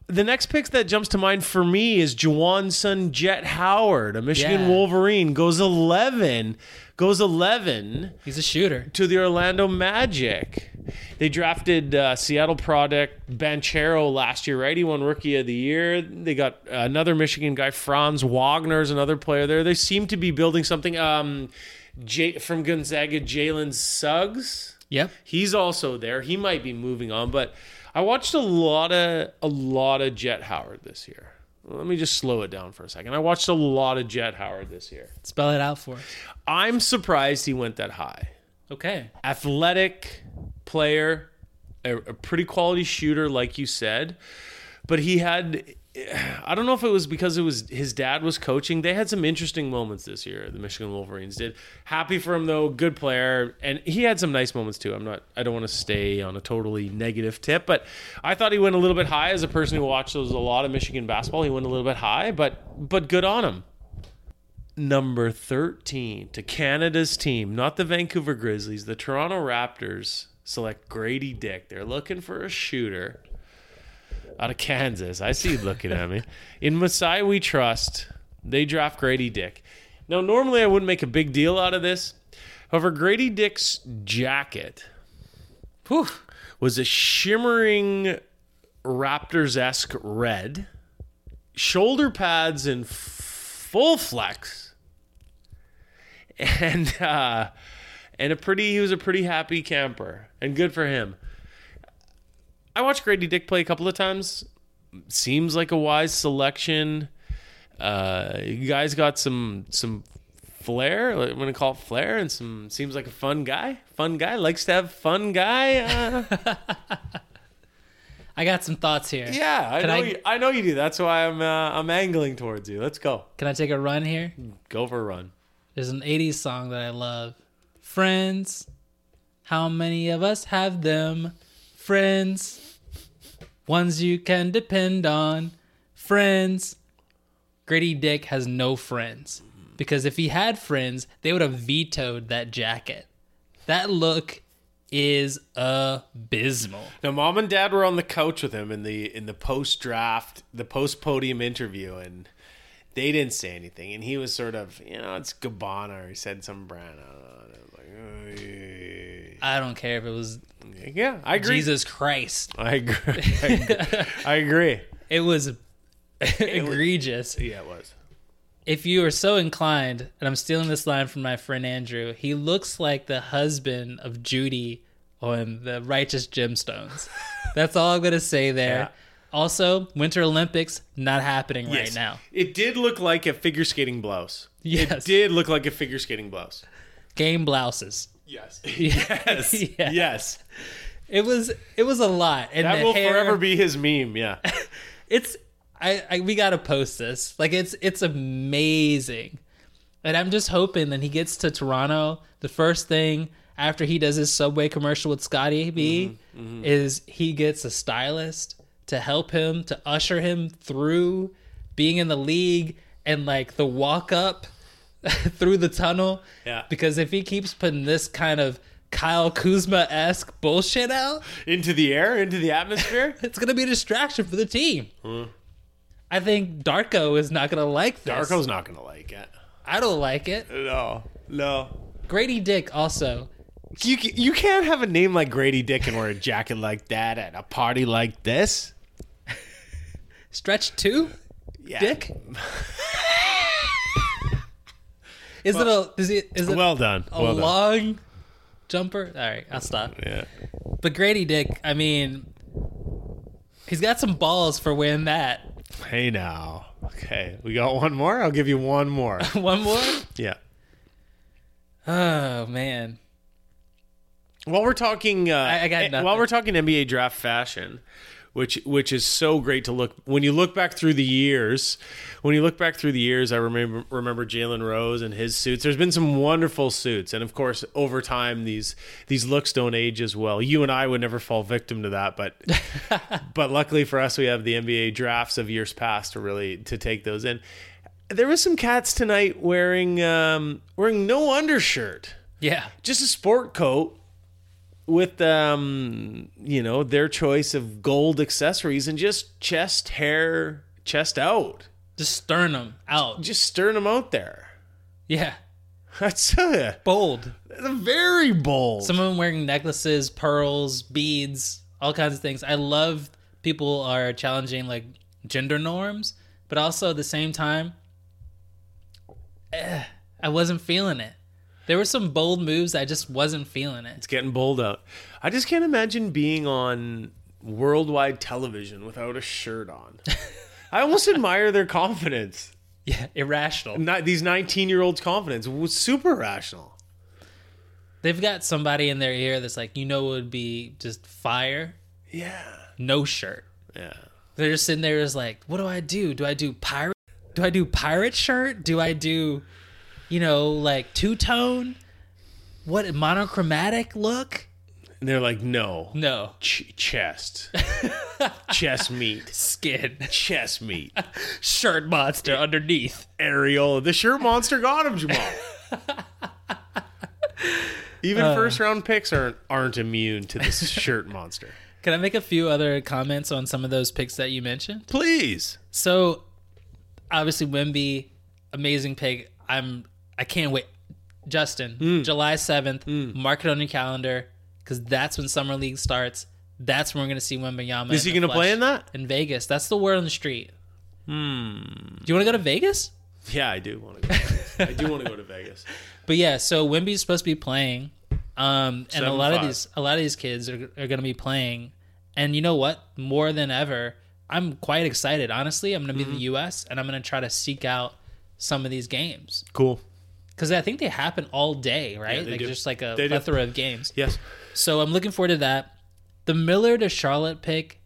The next pick that jumps to mind for me is Juwan's son, Jett Howard, a Michigan Yeah. Wolverine, goes 11, goes 11 He's a shooter. to the Orlando Magic. They drafted uh, Seattle product Banchero last year, right? He won Rookie of the Year. They got another Michigan guy, Franz Wagner, is another player there. They seem to be building something. Um, J- from Gonzaga, Jalen Suggs. Yep. He's also there. He might be moving on, but I watched a lot of a lot of Jett Howard this year. Let me just slow it down for a second. I watched a lot of Jett Howard this year. Spell it out for us. I'm surprised he went that high Okay. athletic player, a, a pretty quality shooter, like you said. But he had, *sighs* I don't know if it was because it was his dad was coaching. They had some interesting moments this year. The Michigan Wolverines did. Happy for him though, good player, and he had some nice moments too. I'm not, I don't want to stay on a totally negative tip, but I thought he went a little bit high as a person who watches a lot of Michigan basketball. He went a little bit high, but but good on him number 13 to Canada's team, not the Vancouver Grizzlies, the Toronto Raptors select Gradey Dick. They're looking for a shooter out of Kansas. I see you looking at me. In Masai we trust. They draft Gradey Dick. Now normally I wouldn't make a big deal out of this. However, Gradey Dick's jacket Whew. was a shimmering Raptors esque red, shoulder pads in full flex, and uh, and a pretty. He was a pretty happy camper, and good for him. I watched Gradey Dick play a couple of times. Seems like a wise selection. Uh, you guys got some some flair. I'm gonna call it flair, and some seems like a fun guy. Fun guy likes to have fun guy. Uh, *laughs* I got some thoughts here. yeah, I Can know. I- you, I know you do. That's why I'm uh, I'm angling towards you. Let's go. Can I take a run here? Go for a run. There's an 80s song that I love. Friends. How many of us have them? Friends. Ones you can depend on. Friends. Gradey Dick has no friends. Because if he had friends, they would have vetoed that jacket. That look is abysmal. Now, mom and dad were on the couch with him in the in the post draft, the post podium interview, and they didn't say anything. And he was sort of, you know, it's Gabbana. Or he said some brand. I don't know. And I was like, I don't care if it was yeah, I agree. Jesus Christ. I agree. I agree. *laughs* I agree. It was egregious. Yeah, it was. if you are so inclined, and I'm stealing this line from my friend Andrew, he looks like the husband of Judy on the Righteous Gemstones. *laughs* That's all I'm gonna say there. Yeah. Also, Winter Olympics not happening right now. It did look like a figure skating blouse. Yes. It did look like a figure skating blouse. Game blouses. Yes. *laughs* yes. *laughs* Yeah. Yes. It was it was a lot, and That will hair, forever be his meme. Yeah. *laughs* it's I, I we gotta post this like it's it's amazing and i'm just hoping that he gets to toronto the first thing after he does his subway commercial with scotty b mm-hmm, mm-hmm. is he gets a stylist to help him to usher him through being in the league and like the walk up *laughs* through the tunnel Yeah. because if he keeps putting this kind of kyle kuzma-esque bullshit out Into the air, into the atmosphere. *laughs* it's gonna be a distraction for the team. Hmm. I think Darko is not gonna like this. Darko's not gonna like it. I don't like it. No. No. Gradey Dick also. You you can't have a name like Gradey Dick and wear a jacket like that at a party like this. *laughs* Stretch two, Yeah. Dick. Is it a is it is it Well done. a Well done. long jumper? All right, I'll stop. Yeah. But Gradey Dick, I mean, he's got some balls for wearing that. Hey now. Okay. We got one more. I'll give you one more. *laughs* One more. yeah. Oh man. While we're talking, uh, I- I got eh, nothing. while we're talking NBA draft fashion, which which is so great to look when you look back through the years. When you look back through the years, I remember remember Jalen Rose and his suits. There's been some wonderful suits, and of course, over time, these these looks don't age as well. You and I would never fall victim to that, but *laughs* but luckily for us, we have the NBA drafts of years past to really to take those in. There was some cats tonight wearing um, wearing no undershirt Yeah. just a sport coat with um you know their choice of gold accessories and just chest hair chest out Just sternum out. just sternum out there Yeah. that's uh, *laughs* Bold. very bold Some of them wearing necklaces, pearls, beads, all kinds of things. I love people are challenging like gender norms, but also at the same time, eh, I wasn't feeling it. There were some bold moves. I just wasn't feeling it. it's getting bold out i just can't imagine being on worldwide television without a shirt on *laughs* i almost admire their confidence Yeah, irrational. not these 19 year olds confidence was super rational They've got somebody in their ear that's like, you know, would be just fire, yeah no shirt. yeah They're just sitting there, just like, what do I do? Do I do pirate? Do I do pirate shirt? Do I do, you know, like two tone? What monochromatic look? and they're like no No, Ch- chest *laughs* chest meat skin, chest meat shirt monster underneath. Ariel. The shirt monster got him, Jamaal. Even Uh. first round picks aren't aren't immune to this *laughs* shirt monster. Can I make a few other comments on some of those picks that you mentioned? Please. So, obviously, Wemby, amazing pick. I'm, I can't wait. Justin, Mm. July seventh, mark it on your calendar because that's when summer league starts. That's when we're gonna see Wembanyama. Is he gonna play in that? in Vegas? That's the word on the street. Hmm. Do you want to go to Vegas? Yeah, I do want to go. To Vegas. I do want to go to Vegas. *laughs* But yeah, so Wemby's supposed to be playing, um, and a lot of these a lot of these kids are, are going to be playing. And you know what? More than ever, I'm quite excited. Honestly, I'm going to be Mm-hmm. in the U.S. and I'm going to try to seek out some of these games Cool. Because I think they happen all day, right? they like do. just like a They do. plethora of games. Yes. So I'm looking forward to that. The Miller to Charlotte pick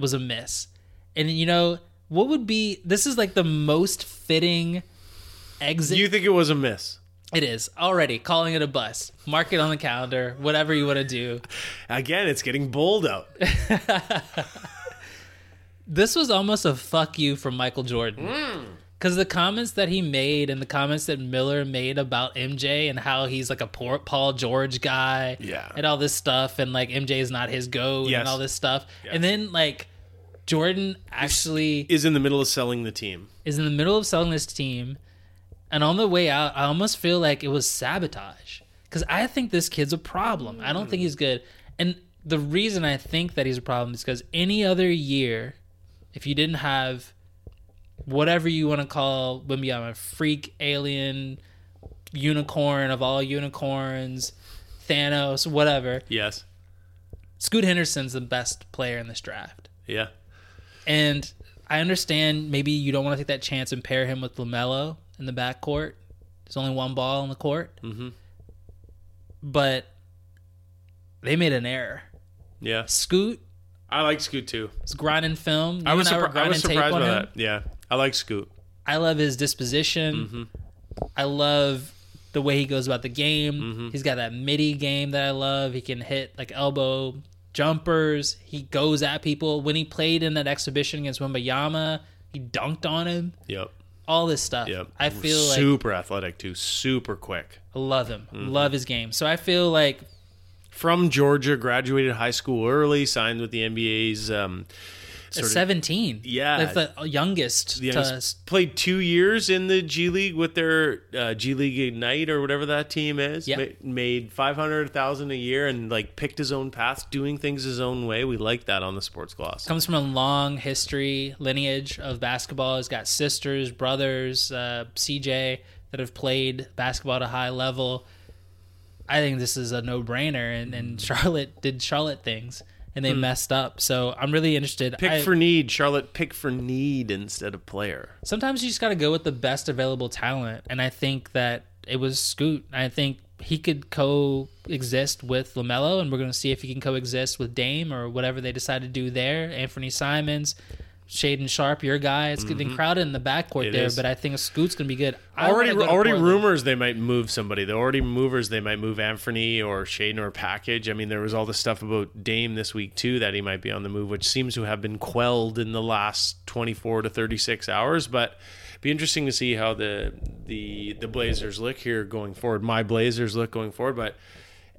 was a miss. And you know, what would be this is like the most fitting exit You think it was a miss? it is already calling it a bus. Mark it on the calendar, whatever you want to do. *laughs* Again, it's getting bold out. *laughs* This was almost a fuck you from Michael Jordan. Hmm. Because the comments that he made and the comments that Miller made about MJ and how he's like a poor Paul George guy Yeah. and all this stuff and like MJ is not his goat Yes. and all this stuff. And then like Jordan actually Is in the middle of selling the team. is in the middle of selling this team, and on the way out, I almost feel like it was sabotage because I think this kid's a problem. I don't think he's good, and the reason I think that he's a problem is because any other year, if you didn't have whatever you want to call Wemby. I'm a freak, alien, unicorn of all unicorns, Thanos, whatever. Yes. Scoot Henderson's the best player in this draft. Yeah. And I understand maybe you don't want to take that chance and pair him with LaMelo in the backcourt. There's only one ball in the court. Mm-hmm. But they made an error. Yeah. Scoot I like Scoot too. was grinding film. You I was, and were surpri- I was surprised by him. that. Yeah. I like Scoot. I love his disposition. Mm-hmm. I love the way he goes about the game. Mm-hmm. He's got that midi game that I love. He can hit like elbow jumpers. He goes at people. When he played in that exhibition against Wembanyama, he dunked on him. Yep. All this stuff. Yep. I feel like super athletic too. Super quick. I love him. Mm-hmm. Love his game. So I feel like From Georgia, graduated high school early, signed with the NBA's. Um, at 17. Yeah. That's the youngest. the to, youngest- played two years in the G League with their uh, G League Ignite or whatever that team is. Yep. Ma- made five hundred thousand a year and like picked his own path, doing things his own way. We like that on the Sports Gloss. comes from a long history lineage of basketball. He's got sisters, brothers, uh, CJ that have played basketball at a high level. I think this is a no brainer, and, and Charlotte did Charlotte things, and they hmm. messed up. So I'm really interested. Pick I- for need, Charlotte. Pick for need instead of player. sometimes you just got to go with the best available talent, and I think that it was Scoot. I think he could coexist with Lamelo, and we're going to see if he can coexist with Dame or whatever they decide to do there. Anthony Simons, Shaedon Sharpe, your guy. It's getting crowded in the backcourt Mm-hmm. It there, is. but I think Scoot's going to be good. I already, go already rumors they might move somebody. The already movers they might move Anthony or Shaedon or Package. I mean, there was all this stuff about Dame this week too that he might be on the move, which seems to have been quelled in the last twenty four to thirty six hours. But be interesting to see how the the the Blazers look here going forward. My Blazers look going forward, but.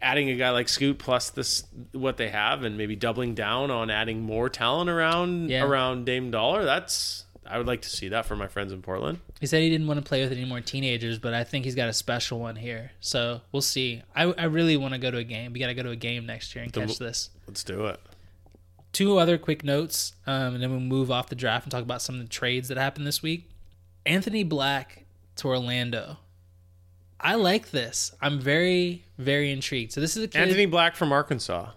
Adding a guy like Scoot plus this what they have, and maybe doubling down on adding more talent around Yeah. around Dame Dollar. That's I would like to see that for my friends in Portland. He said he didn't want to play with any more teenagers, but I think he's got a special one here. So we'll see. I, I really want to go to a game. We got to go to a game next year and catch this. Let's do it. two other quick notes, um, and then we'll move off the draft and talk about some of the trades that happened this week. Anthony Black to Orlando. I like this. I'm very, very intrigued. So this is a kid, Anthony Black from Arkansas.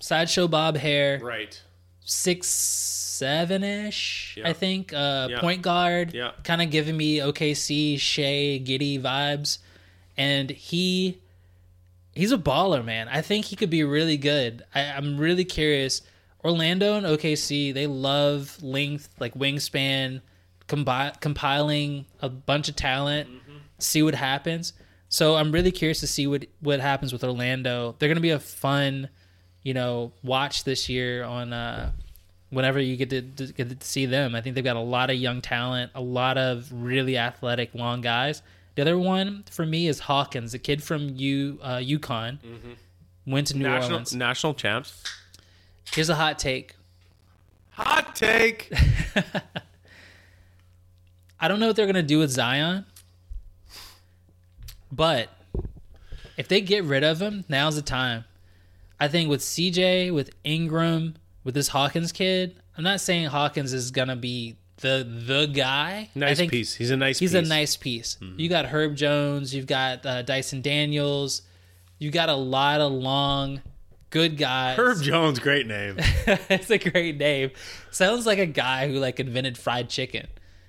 sideshow bob hair, Right. six seven ish, Yeah. I think. Uh, Yeah. Point guard, Yeah. kind of giving me OKC Shea Giddey vibes, and he he's a baller, man. I think he could be really good. I, I'm really curious. Orlando and OKC, they love length, like wingspan, combi- compiling a bunch of talent, see what happens. So I'm really curious to see what what happens with Orlando. They're gonna be a fun, you know, watch this year on uh, whenever you get to, to get to see them. I think they've got a lot of young talent, a lot of really athletic, long guys. The other one for me is Hawkins, a kid from U uh, UConn, went to New National Orleans. national champs. Here's a hot take. Hot take. *laughs* I don't know what they're gonna do with Zion, but if they get rid of him, now's the time. I think with CJ, with Ingram, with this Hawkins kid, I'm not saying Hawkins is gonna be the the guy. Nice piece. He's a nice He's piece. a nice piece. You got Herb Jones, you've got uh, Dyson Daniels, you got a lot of long, good guys. Herb Jones, great name. *laughs* it's a great name. Sounds like a guy who like invented fried chicken.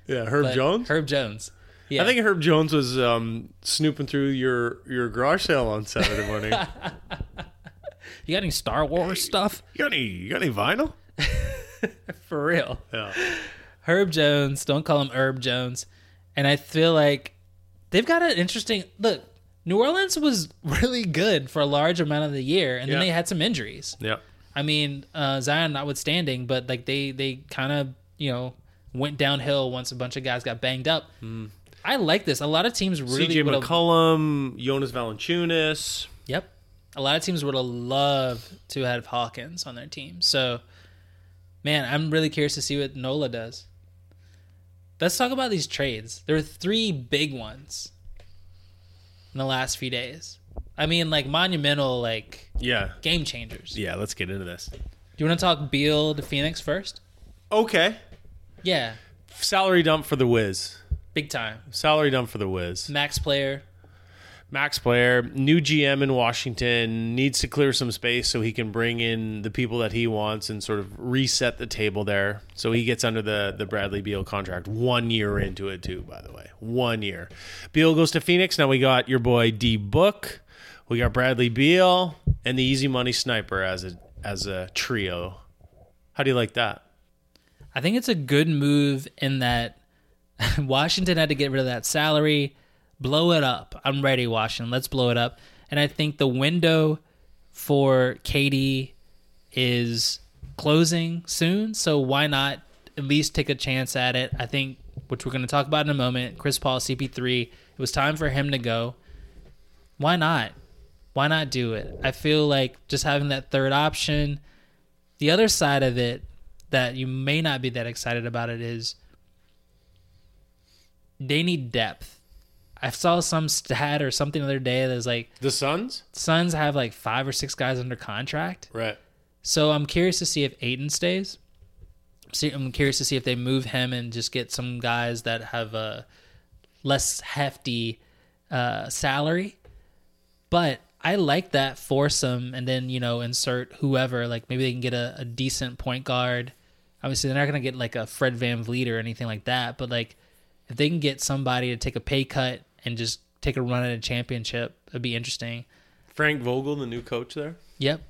Yeah, Herb Jones. Herb Jones. Yeah. I think Herb Jones was um, snooping through your your garage sale on Saturday morning. *laughs* you got any Star Wars stuff you got any? You got any vinyl? *laughs* for real? Yeah. Herb Jones. Don't call him Herb Jones. And I feel like they've got an interesting look. New Orleans was *laughs* really good for a large amount of the year, and then Yeah. they had some injuries. Yeah. I mean, uh, Zion notwithstanding, but like they they kind of you know went downhill once a bunch of guys got banged up. I like this. A lot of teams really CJ would have. McCollum, Jonas Valanciunas. Yep. A lot of teams would have loved to have Hawkins on their team. So, man, I'm really curious to see what Nola does. Let's talk about these trades. There were three big ones in the last few days. I mean, like monumental, like Yeah. game changers. Yeah. Let's get into this. Do you want to talk Beal to Phoenix first? Okay. Yeah. salary dump for the Wiz. Big time. Salary dump for the Wiz. Max player. Max Player, new GM in Washington, needs to clear some space so he can bring in the people that he wants and sort of reset the table there. So he gets under the, the Bradley Beal contract one year into it, too, by the way. One year. Beal goes to Phoenix. Now we got your boy D Book. We got Bradley Beal and the easy money sniper as a as a trio. How do you like that? I think it's a good move in that *laughs* Washington had to get rid of that salary, blow it up. I'm ready, Washington. Let's blow it up. And I think the window for KD is closing soon. So why not at least take a chance at it? I think, which we're going to talk about in a moment, Chris Paul, CP3, it was time for him to go. Why not? Why not do it? I feel like just having that third option. The other side of it that you may not be that excited about it is they need depth. I saw some stat or something the other day that was like The Suns? Suns have like five or six guys under contract. Right. So I'm curious to see if Ayton stays. See, I'm curious to see if they move him and just get some guys that have a less hefty uh, salary. But I like that foursome, and then you know insert whoever. Like maybe they can get a, a decent point guard. Obviously, they're not gonna get like a Fred VanVleet or anything like that. But like if they can get somebody to take a pay cut and just take a run at a championship, it'd be interesting. Frank Vogel, the new coach there? Yep.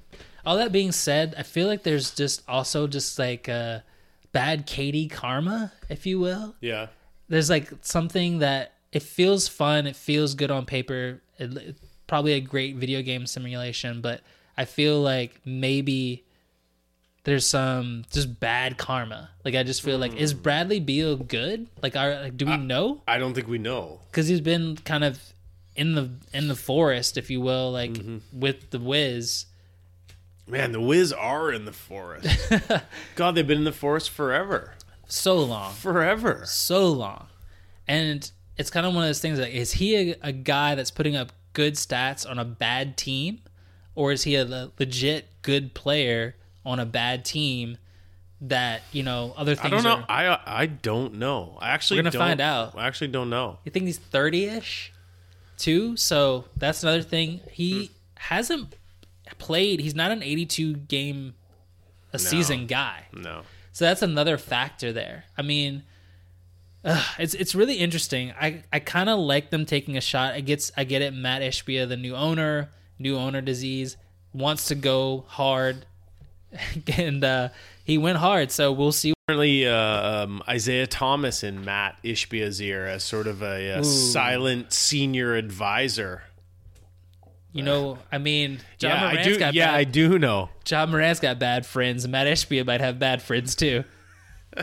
All that being said, I feel like there's just also just like a bad KD karma, if you will. Yeah. There's like something that it feels fun, it feels good on paper, it, it- probably a great video game simulation, but I feel like maybe there's some just bad karma. Like I just feel like is mm. Bradley Beal good? Like are like do we know? I don't think we know. because he's been kind of in the in the forest, if you will, like mm-hmm. with the Wiz. Man, the Wiz are in the forest. *laughs* God, they've been in the forest forever. So long, Forever. so long, and it's kind of one of those things. Like, is he a, a guy that's putting up good stats on a bad team, or is he a le- legit good player on a bad team? That you know other things. I don't know. Are, I I don't know. I actually We're gonna don't- find out. I actually don't know. you think he's thirty ish, too? So that's another thing. He hmm. hasn't played. He's not an eighty-two game a season guy. No. So that's another factor there. I mean, ugh, it's it's really interesting. I I kind of like them taking a shot. I gets I get it. Matt Ishbia, the new owner, new owner disease, wants to go hard, *laughs* and uh, he went hard. So we'll see. Currently, uh, um, Isaiah Thomas and Matt Ishbia's ear as sort of a, a silent senior advisor. You know, I mean, John yeah, I do. got Yeah, bad, I do know. Ja Morant's got bad friends. Matt Ishbia might have bad friends too. *laughs*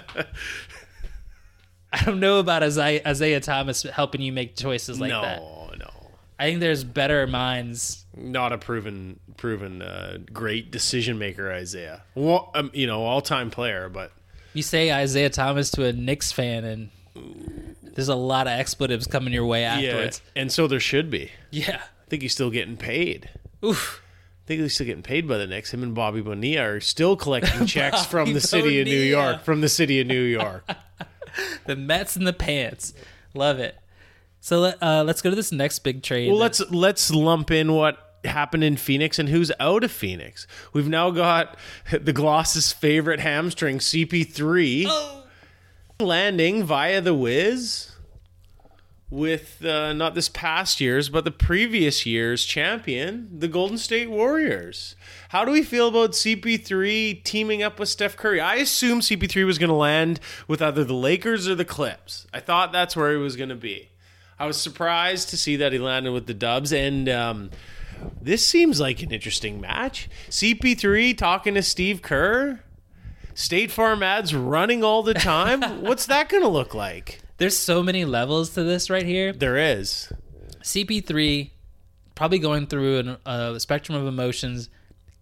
I don't know about Isaiah, Isaiah Thomas helping you make choices like no, that. I think there's better minds not a proven, proven uh, great decision maker. Isaiah, well, um, you know, all time player, but You say Isaiah Thomas to a Knicks fan, and there's a lot of expletives coming your way yeah, afterwards. and so there should be. Yeah. I think he's still getting paid. Oof. I think he's still getting paid by the Knicks. Him and Bobby Bonilla are still collecting *laughs* checks from the city of New York. From the city of New York. *laughs* The Mets and the pants. Love it. So let, uh, let's go to this next big trade. well, let's let's lump in what happened in Phoenix and who's out of Phoenix. We've now got *laughs* the Gloss's favorite hamstring, CP3, Oh. landing via the Wiz with uh, not this past year's, but the previous year's champion, the Golden State Warriors. How do we feel about CP3 teaming up with Steph Curry? I assume CP3 was going to land with either the Lakers or the Clips. I thought that's where he was going to be. I was surprised to see that he landed with the Dubs, and um, this seems like an interesting match. CP3 talking to Steve Kerr. State Farm ads running all the time. *laughs* What's that going to look like? there's so many levels to this right here. There is. CP3 probably going through an, a spectrum of emotions.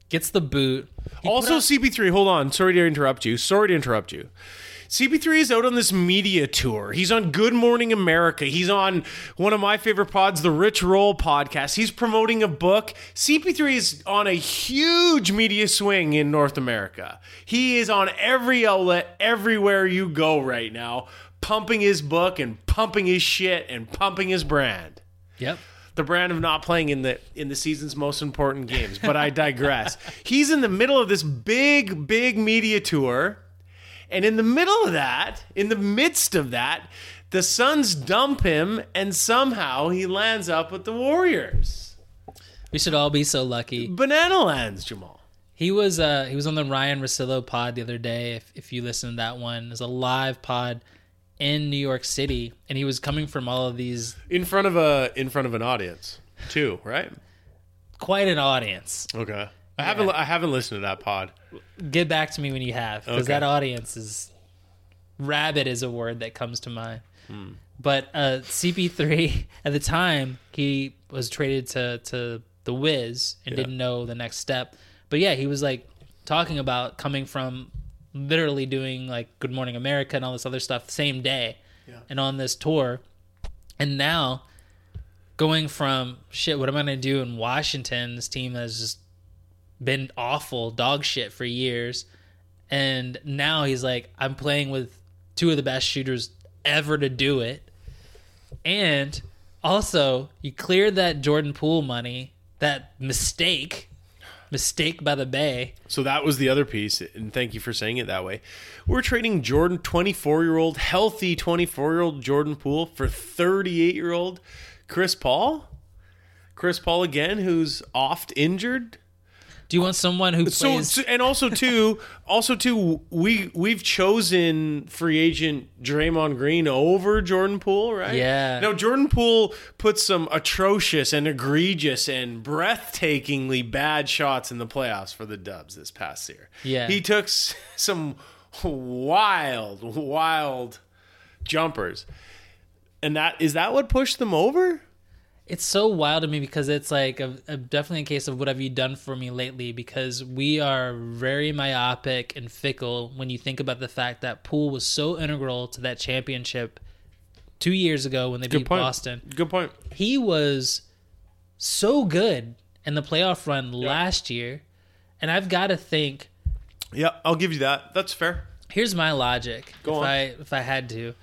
gets the boot. He Also, out- CP3, hold on. Sorry to interrupt you. Sorry to interrupt you. CP3 is out on this media tour. He's on Good Morning America. He's on one of my favorite pods, the Rich Roll podcast. He's promoting a book. CP3 is on a huge media swing in North America. He is on every outlet, everywhere you go right now, pumping his book and pumping his shit and pumping his brand yep. the brand of not playing in the in the season's most important games. But I digress. *laughs* He's in the middle of this big, big media tour, and in the middle of that, in the midst of that, the Suns dump him, and somehow he lands up with the Warriors. We should all be so lucky. Banana lands, Jamaal. He was uh he was on the Ryen Russillo pod the other day. If if you listen to that one, it was a live pod in New York City, and he was coming from all of these In front of a in front of an audience, too, right? quite an audience. Okay. I haven't I haven't listened to that pod. Get back to me when you have, because Okay. that audience is rabid is a word that comes to mind. But uh, CP3 *laughs* at the time he was traded to to the Wiz and Yeah. didn't know the next step. But yeah, he was like talking about coming from literally doing like Good Morning America and all this other stuff the same day, Yeah. and on this tour, and now going from shit. What am I gonna do in Washington? This team has just been awful dog shit for years and now he's like i'm playing with two of the best shooters ever to do it and also you cleared that jordan poole money that mistake mistake by the bay So that was the other piece, and thank you for saying it that way. We're trading Jordan, 24 year old, healthy 24 year old Jordan Poole for 38 year old Chris Paul. Chris Paul again, who's oft injured. Do you want someone who So, plays so- and also too, *laughs* also too, we we've chosen free agent Draymond Green over Jordan Poole, right? Yeah. Now Jordan Poole put some atrocious and egregious and breathtakingly bad shots in the playoffs for the Dubs this past year. Yeah. he took *laughs* some wild, wild jumpers, and that is that what pushed them over? It's so wild to me because it's like a, a definitely a case of what have you done for me lately because we are very myopic and fickle when you think about the fact that Poole was so integral to that championship two years ago when they beat point. Boston. Good point. He was so good in the playoff run last year, and I've got to think. Yeah, I'll give you that. That's fair. Here's my logic. Go if on. I if I had to,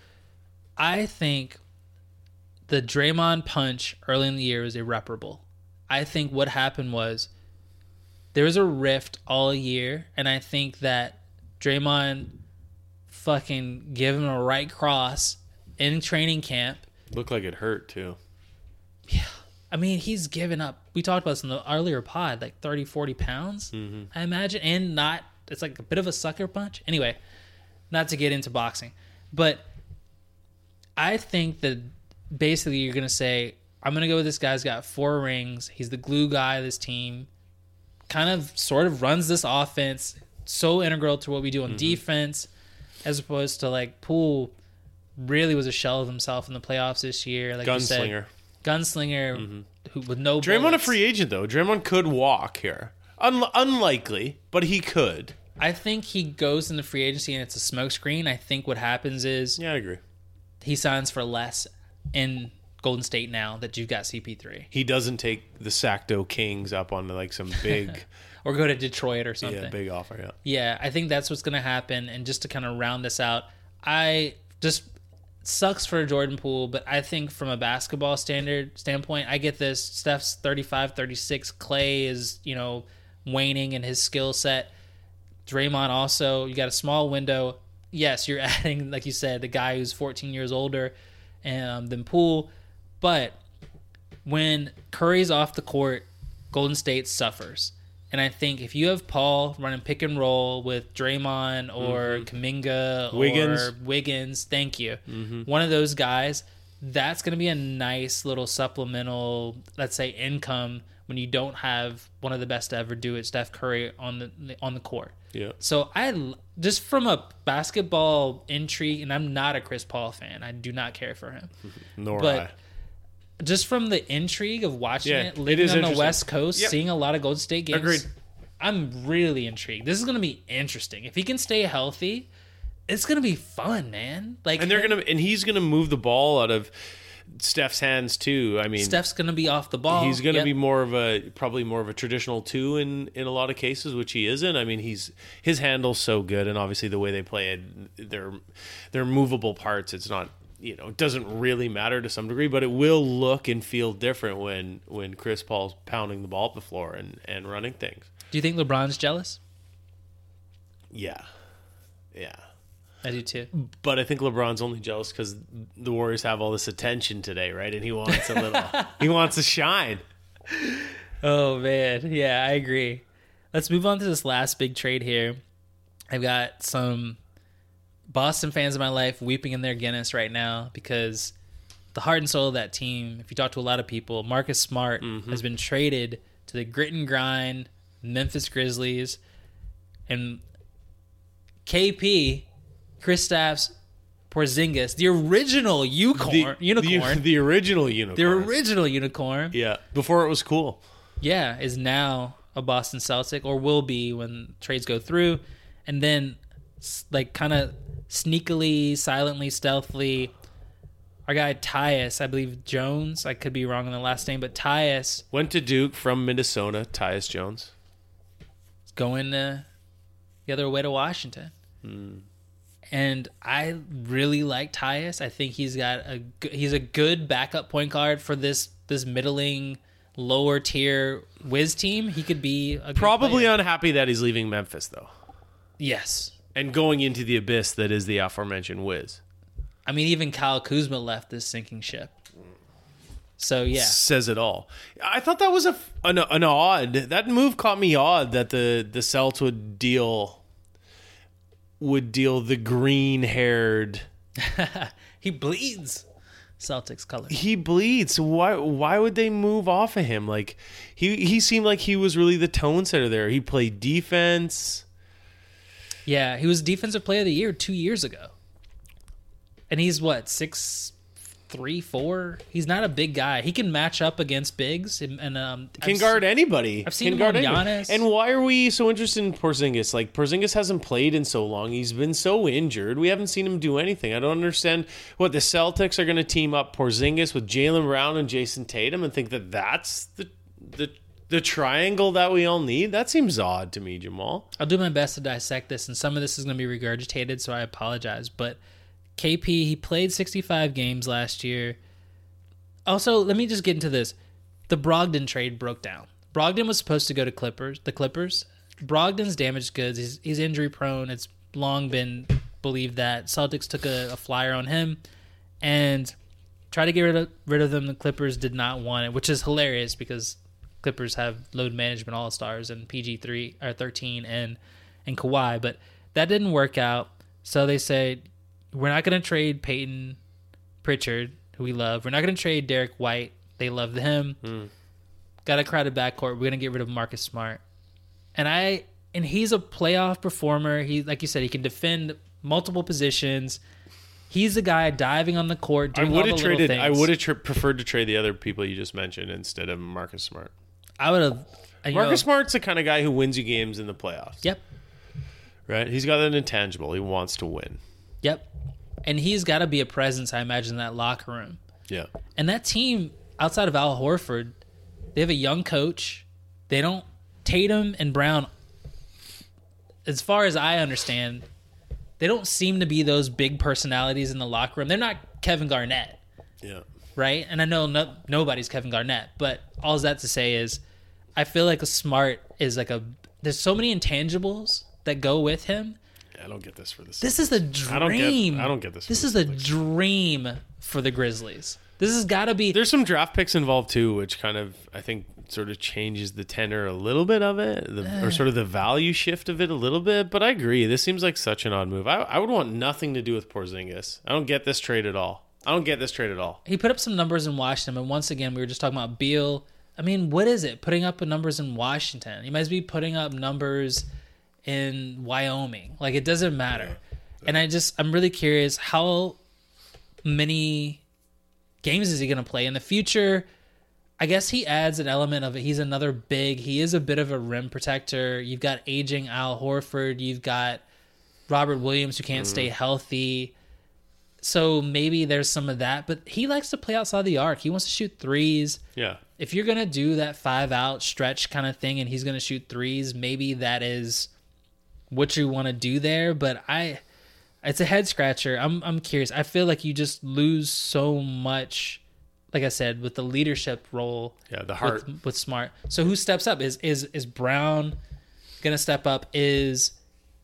I think the Draymond punch early in the year was irreparable. I think what happened was there was a rift all year, and I think that Draymond fucking gave him a right cross in training camp. Looked like it hurt too. Yeah. I mean, he's given up. We talked about this in the earlier pod, like 30, 40 pounds, mm-hmm. I imagine. And not, it's like a bit of a sucker punch. Anyway, not to get into boxing, but I think that basically you're going to say, I'm going to go with this guy's got four rings. He's the glue guy of this team, kind of sort of runs this offense, so integral to what we do on mm-hmm. defense, as opposed to like Poole really was a shell of himself in the playoffs this year. Like you said, Gunslinger. gunslinger mm-hmm. who with no Draymond a free agent though. Draymond could walk here. Un- unlikely, but he could. I think he goes in the free agency and it's a smokescreen. I think what happens is Yeah, I agree. he signs for less in Golden State now that you've got CP3, He doesn't take the Sacto Kings up on like some *laughs* big, or go to Detroit or something. yeah, big offer. Yeah. Yeah, I think that's what's going to happen. And just to kind of round this out, I just sucks for Jordan Poole, but I think from a basketball standard standpoint, I get this. Steph's 35, 36. Clay is, you know, waning in his skill set. Draymond also, you got a small window. Yes, you're *laughs* adding, like you said, the guy who's 14 years older um, than Poole, but when Curry's off the court, Golden State suffers. And I think if you have Paul running pick and roll with Draymond or Kuminga or Wiggins. Wiggins, thank you. One of those guys, that's going to be a nice little supplemental, let's say, income when you don't have one of the best to ever do it, Steph Curry on the on the court. Yeah. So I just from a basketball intrigue, and I'm not a Chris Paul fan. I do not care for him. *laughs* Nor But I. just from the intrigue of watching Yeah, it, it living is on the. West Coast, Yep. seeing a lot of Golden State games. Agreed. I'm really intrigued. This is gonna be interesting. If he can stay healthy, it's gonna be fun, man. Like And they're gonna and he's gonna move the ball out of Steph's hands too. I mean, Steph's gonna be off the ball. he's going to Yep. be more of a probably more of a traditional two in in a lot of cases, which he isn't. I mean, he's his handle's so good, and obviously the way they play it, they're they're movable parts. It's not you know it doesn't really matter to some degree, but it will look and feel different when when Chris Paul's pounding the ball up the floor and and running things. Do you think LeBron's jealous? Yeah, yeah. I do too. But I think LeBron's only jealous because the Warriors have all this attention today, right? And he wants a little, *laughs* he wants to shine. Oh man, yeah, I agree. Let's move on to this last big trade here. I've got some Boston fans in my life weeping in their Guinness right now because the heart and soul of that team. If you talk to a lot of people, Marcus Smart mm-hmm. has been traded to the grit and grind Memphis Grizzlies, and KP, Kristaps Porzingis, the original unicorn, The, unicorn, the, the original unicorn. the original unicorn. Yeah, before it was cool. yeah, is now a Boston Celtic or will be when trades go through. And then, like, kind of sneakily, silently, stealthily, our guy Tyus, I believe Jones, I could be wrong on the last name, but Tyus Went to Duke from Minnesota, Tyus Jones. going uh, the other way to Washington. And I really like Tyus. I think he's got a he's a good backup point guard for this this middling lower tier whiz team. He could be a Probably player. unhappy that he's leaving Memphis though, yes. and going into the abyss that is the aforementioned Wiz. I mean, even Kyle Kuzma left this sinking ship. So yeah, Says it all. I thought that was a an, an odd. That move caught me odd that the the Celts would deal would deal the green haired. *laughs* he bleeds Celtics color. He bleeds. Why why would they move off of him? Like he he seemed like he was really the tone setter there. He played defense. Yeah, he was defensive player of the year two years ago, and he's what six, three, four. He's not a big guy. He can match up against bigs and, and um Can I've guard anybody. I've seen Can him guard on. Giannis. And why are we so interested in Porzingis? Like Porzingis hasn't played in so long. He's been so injured. We haven't seen him do anything. I don't understand what the Celtics are going to team up Porzingis with Jaylen Brown and Jayson Tatum and think that that's the the the triangle that we all need. That seems odd to me, Jamaal. I'll do my best to dissect this, and some of this is going to be regurgitated, so I apologize. But KP, he played 65 games last year. Also, let me just get into this. The Brogdon trade broke down. Brogdon was supposed to go to Clippers, the Clippers. Brogdon's damaged goods. He's, he's injury prone. It's long been believed that Celtics took a, a flyer on him and tried to get rid of, rid of them. The Clippers did not want it, which is hilarious because Clippers have load management all stars and PG three or thirteen and and Kawhi, but that didn't work out. So they said we're not going to trade Payton Pritchard, who we love. We're not going to trade Derrick White. They love him. Hmm. Got a crowded backcourt. We're going to get rid of Marcus Smart, and I and he's a playoff performer. He like you said, he can defend multiple positions. He's the guy diving on the court. I Doing all would have traded. I would have tr- preferred to trade the other people you just mentioned instead of Marcus Smart. I would have. Marcus know, Smart's the kind of guy who wins you games in the playoffs. Yep. Right. He's got an intangible. He wants to win. Yep. And he's got to be a presence, I imagine, in that locker room. Yeah. And that team, outside of Al Horford, they have a young coach. They don't. Tatum and Brown, as far as I understand, they don't seem to be those big personalities in the locker room. They're not Kevin Garnett, Yeah. right? And I know no, nobody's Kevin Garnett, but all that to say is, I feel like a smart is like a. There's so many intangibles that go with him. I don't get this for this. This is the dream. I don't get- I don't get this This is the the dream for the Grizzlies. This has got to be. There's some draft picks involved too, which kind of I think sort of changes the tenor a little bit of it, the, or sort of the value shift of it a little bit. But I agree, this seems like such an odd move. I, I would want nothing to do with Porzingis. I don't get this trade at all. I don't get this trade at all. he put up some numbers in Washington, and once again, we were just talking about Beal. I mean, what is it? Putting up numbers in Washington. He might be putting up numbers in Wyoming. Like it doesn't matter. And I just, I'm really curious how many games is he going to play in the future? I guess he adds an element of it. He's another big. He is a bit of a rim protector. You've got aging Al Horford. You've got Robert Williams who can't stay mm. healthy. So maybe there's some of that, but he likes to play outside the arc. He wants to shoot threes. Yeah. If you're gonna do that five out stretch kind of thing, and he's gonna shoot threes, maybe that is what you want to do there. But I, it's a head scratcher. I'm I'm curious. I feel like you just lose so much. Like I said, with the leadership role, Yeah, the heart. with, with Smart. So who steps up? Is is is Brown gonna step up? Is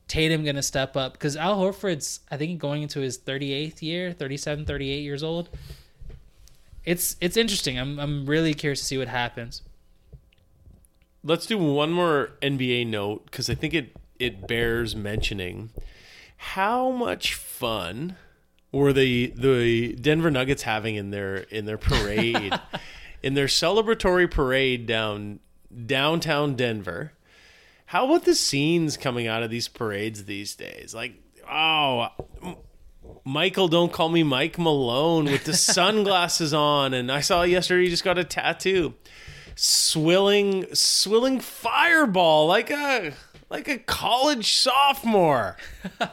Tatum gonna step up? Because Al Horford's I think going into his 38th year, 37, 38 years old. It's it's interesting. I'm I'm really curious to see what happens. Let's do one more NBA note because I think it it bears mentioning. How much fun were the the Denver Nuggets having in their in their parade, *laughs* in their celebratory parade down downtown Denver? How about the scenes coming out of these parades these days? Like, oh, Michael, don't call me Mike Malone with the *laughs* sunglasses on, and I saw yesterday he just got a tattoo swilling swilling fireball like a like a college sophomore. *laughs*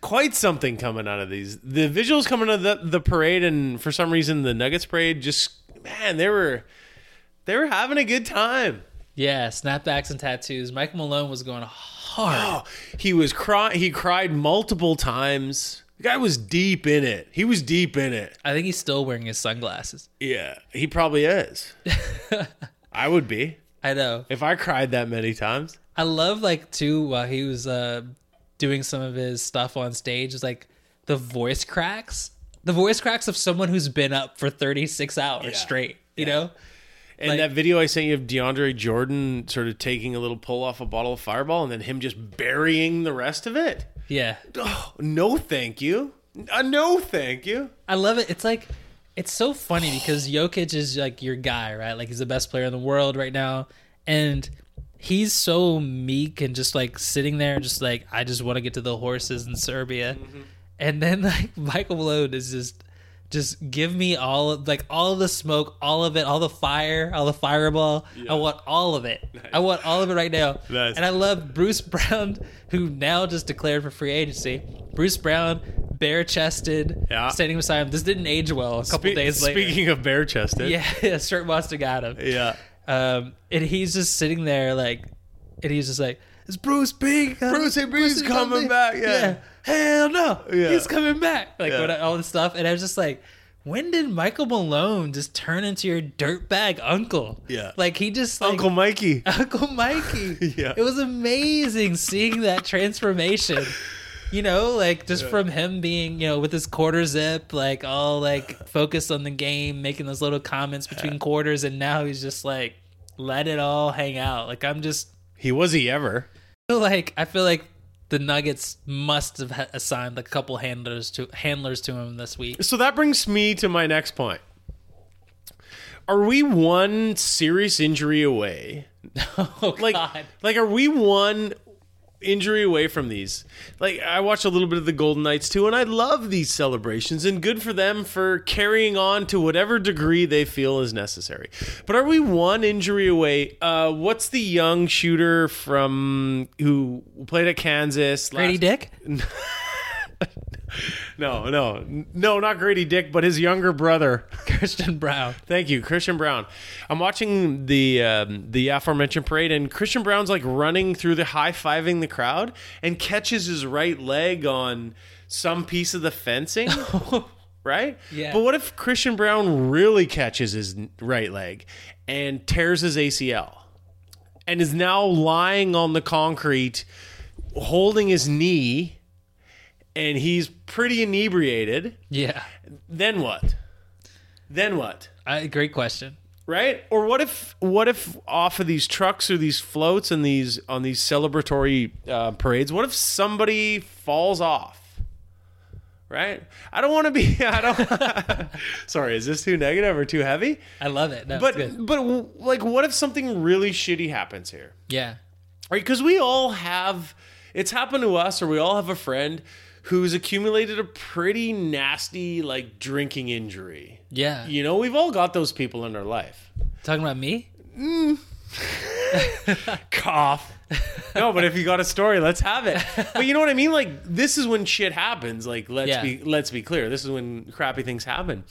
Quite something coming out of these. The visuals coming out of the, the parade and for some reason the Nuggets parade just man, they were they were having a good time. Yeah, snapbacks and tattoos. Mike Malone was going hard. Oh, he was cry he cried multiple times. The guy was deep in it. He was deep in it. I think he's still wearing his sunglasses. Yeah, he probably is. *laughs* I would be I know. if I cried that many times. I love like too while he was uh doing some of his stuff on stage is like the voice cracks. The voice cracks of someone who's been up for 36 hours Yeah. straight, you know? And Like- that video I sent you of DeAndre Jordan sort of taking a little pull off a bottle of Fireball and then him just burying the rest of it. Yeah. Oh, no, thank you. Uh, no, thank you. I love it. It's like it's so funny because Jokic is like your guy, right? Like he's the best player in the world right now, and he's so meek and just like sitting there, and just like I just want to get to the horses in Serbia, mm-hmm. and then like *laughs* Michael Malone is just just give me all of like all of the smoke, all of it, all the fire, all the fireball. I want all of it. I want all of it right now. Nice. And I love Bruce Brown, *laughs* who now just declared for free agency. Bruce Brown, bare chested, Yeah. standing beside him. This didn't age well. A couple Spe- days later, Speaking of bare chested. *laughs* yeah, shirt must have got him. Yeah. Um, and he's just sitting there like, and he's just like, "Is Bruce big? Bruce, hey, Bruce is coming coming?" back, yeah. hell no, Yeah. he's coming back. Like Yeah. what, all this stuff, and I was just like, when did Michael Malone just turn into your dirtbag uncle? Yeah. like he just like, Uncle Mikey. *laughs* Uncle Mikey. *laughs* Yeah. It was amazing seeing that transformation. *laughs* You know, like just from him being, you know, with his quarter zip, like all like *laughs* focused on the game, making those little comments between quarters, and now he's just like, let it all hang out. Like I'm just He was he ever. I feel like I feel like the Nuggets must have ha- assigned a couple handlers to handlers to him this week. So that brings me to my next point. Are we one serious injury away *laughs* Oh like God. like are we one injury away from these. Like i watch a little bit of the golden knights too and i love these celebrations and good for them for carrying on to whatever degree they feel is necessary. But are we one injury away? Uh what's the young shooter from who played at kansas Gradey last- Dick? *laughs* *laughs* no no no not Gradey Dick but his younger brother *laughs* Christian Braun. Thank you, Christian Braun. I'm watching the um, the aforementioned parade, and Christian Braun's like running through the high fiving the crowd, and catches his right leg on some piece of the fencing. *laughs* right? Yeah. But what if Christian Braun really catches his right leg and tears his ACL, and is now lying on the concrete, holding his knee, and he's pretty inebriated? Yeah. Then what? Then what? I, great question. right or what if what if off of these trucks or these floats and these on these celebratory uh, parades what if somebody falls off right i don't want to be *laughs* i don't *laughs* sorry is this too negative or too heavy I love it. No, but good. but like what if something really shitty happens here Yeah. right because we all have it's happened to us or we all have a friend who's accumulated a pretty nasty like drinking injury. Yeah. You know, we've all got those people in our life. Talking about me? Mm. *laughs* Cough. no, but if you got a story, let's have it. But you know what I mean? Like this is when shit happens. Like let's Yeah. be let's be clear. This is when crappy things happen.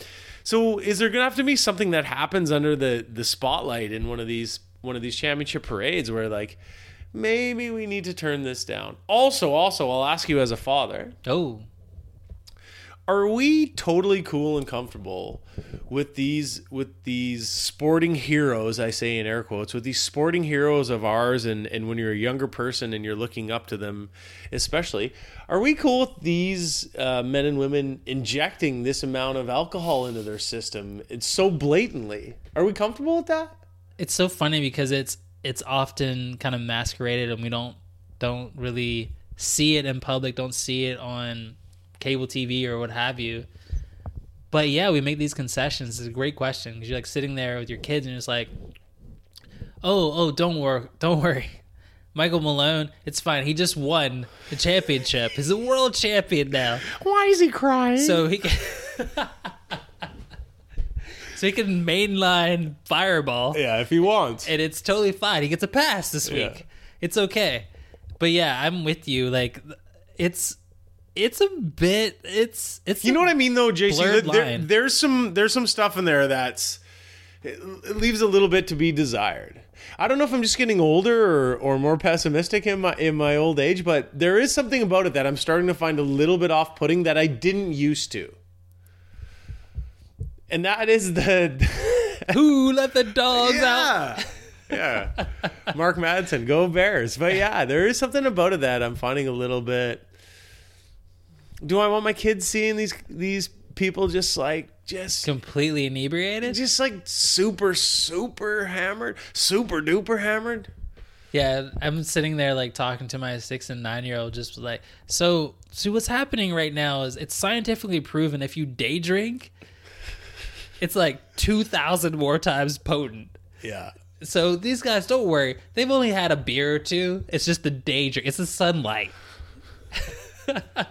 So is there gonna have to be something that happens under the the spotlight in one of these one of these championship parades where like maybe we need to turn this down. Also, also I'll ask you as a father, Oh. are we totally cool and comfortable with these with these sporting heroes i say in air quotes with these sporting heroes of ours and and when you're a younger person and you're looking up to them especially are we cool with these uh, men and women injecting this amount of alcohol into their system it's so blatantly are we comfortable with that It's so funny because it's it's often kind of masqueraded and we don't don't really see it in public, don't see it on cable TV or what have you. But yeah, we make these concessions. It's a great question because you're like sitting there with your kids and just like, oh, oh, don't worry, don't worry. Michael Malone, it's fine. He just won the championship. He's a world champion now. why is he crying So he can *laughs* So he can mainline fireball yeah if he wants and it's totally fine. He gets a pass this week. Yeah. It's okay. But yeah, I'm with you. Like it's it's a bit it's it's You know what I mean, though, JC. blurred There- there's some there's some stuff in there that's it it leaves a little bit to be desired. I don't know if I'm just getting older or, or more pessimistic in my in my old age, but there is something about it that I'm starting to find a little bit off putting that I didn't used to. And that is the *laughs* Who let the dogs out? yeah. yeah. Mark Madsen, go Bears. But yeah, there is something about it that I'm finding a little bit. Do I want my kids seeing these these people just like just Completely inebriated? just like super super hammered, super duper hammered? Yeah, I'm sitting there like talking to my six and nine year old, just like, so, so what's happening right now is it's scientifically proven if you day drink, it's like 2,000 more times potent. Yeah. So these guys, don't worry. They've only had a beer or two. It's just the day drink. It's the sunlight. *laughs*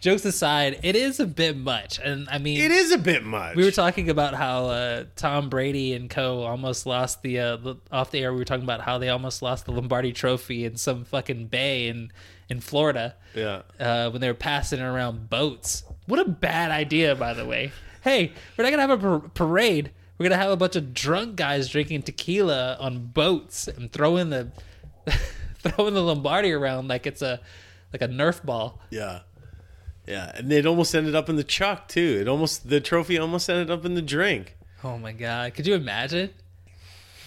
Jokes aside, it is a bit much. And I mean, It is a bit much. we were talking about how uh, Tom Brady and co almost lost the, uh, the off the air. We were talking about how they almost lost the Lombardi Trophy in some fucking bay in in Florida yeah. uh, when they were passing around boats. What a bad idea, by the way. Hey, we're not gonna have a par- parade. We're gonna have a bunch of drunk guys drinking tequila on boats and throwing the *laughs* throwing the Lombardi around like it's a like a Nerf ball. Yeah. Yeah, and it almost ended up in the chuck too. It almost the trophy almost ended up in the drink. Oh my god! Could you imagine?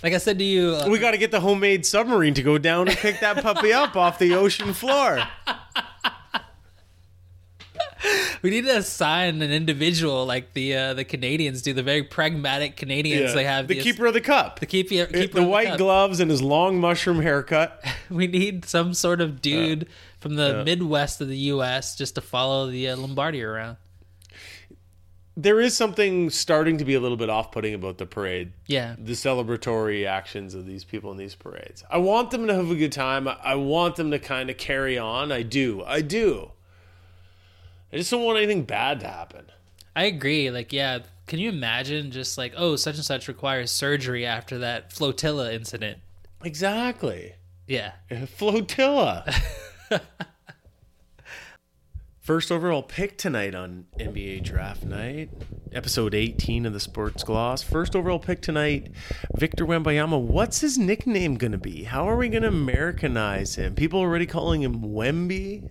Like I said to you, uh, We got to get the homemade submarine to go down and pick that puppy up off the ocean floor. *laughs* we need to assign an individual like the uh, the Canadians do. The very pragmatic Canadians. They have the these- keeper of the cup. the keeper, keeper the of white gloves and his long mushroom haircut. *laughs* We need some sort of dude from the Midwest of the U.S. just to follow the uh, Lombardi around. There is something starting to be a little bit off-putting about the parade. Yeah, The celebratory actions of these people in these parades. I want them to have a good time. I want them to kind of carry on. I do. I do. I just don't want anything bad to happen. I agree. Like, yeah, can you imagine just like, oh, such and such requires surgery after that flotilla incident? Exactly. Yeah, *laughs* Flotilla. *laughs* First overall pick tonight on NBA Draft Night, episode 18 of the Sports Gloss. First overall pick tonight, Victor Wembanyama. What's his nickname going to be? How are we going to Americanize him? People already calling him Wemby.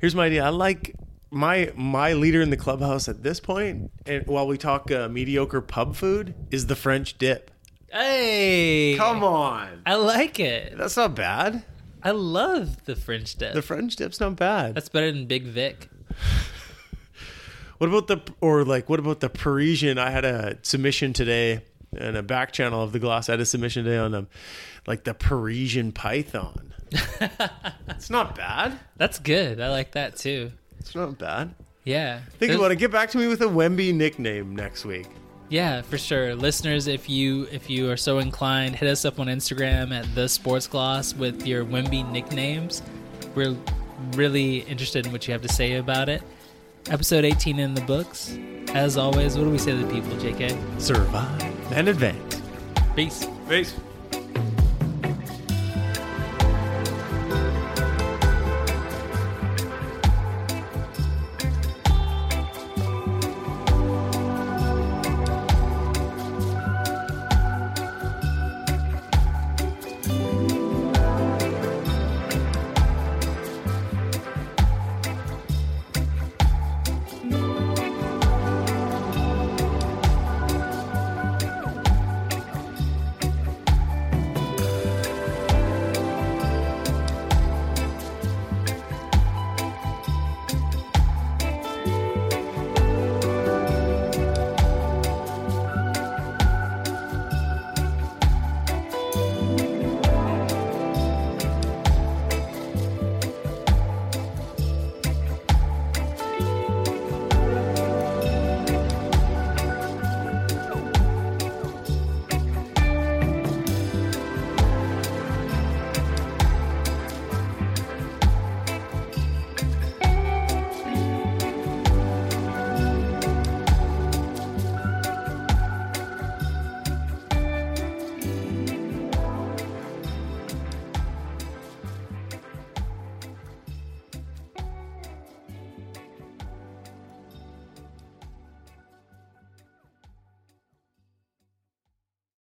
Here's my idea. I like my my leader in the clubhouse at this point, and while we talk uh, mediocre pub food, is the French dip. hey, Come on, I like it. that's not bad. I love the French dip. The French dip's not bad. That's better than Big Vic. *laughs* What about the or like what about the Parisian? I had a submission today and a back channel of the gloss. I had a submission today on them, like the Parisian Python. *laughs* it's not bad. That's good. I like that too. It's not bad. Yeah. Think about it. Get back to me with a Wemby nickname next week. Yeah, for sure. Listeners, if you if you are so inclined, hit us up on Instagram at the Sports Gloss with your Wemby nicknames. We're really interested in what you have to say about it. Episode 18 in the books. As always, what do we say to the people, JK? Survive and advance. Peace. Peace.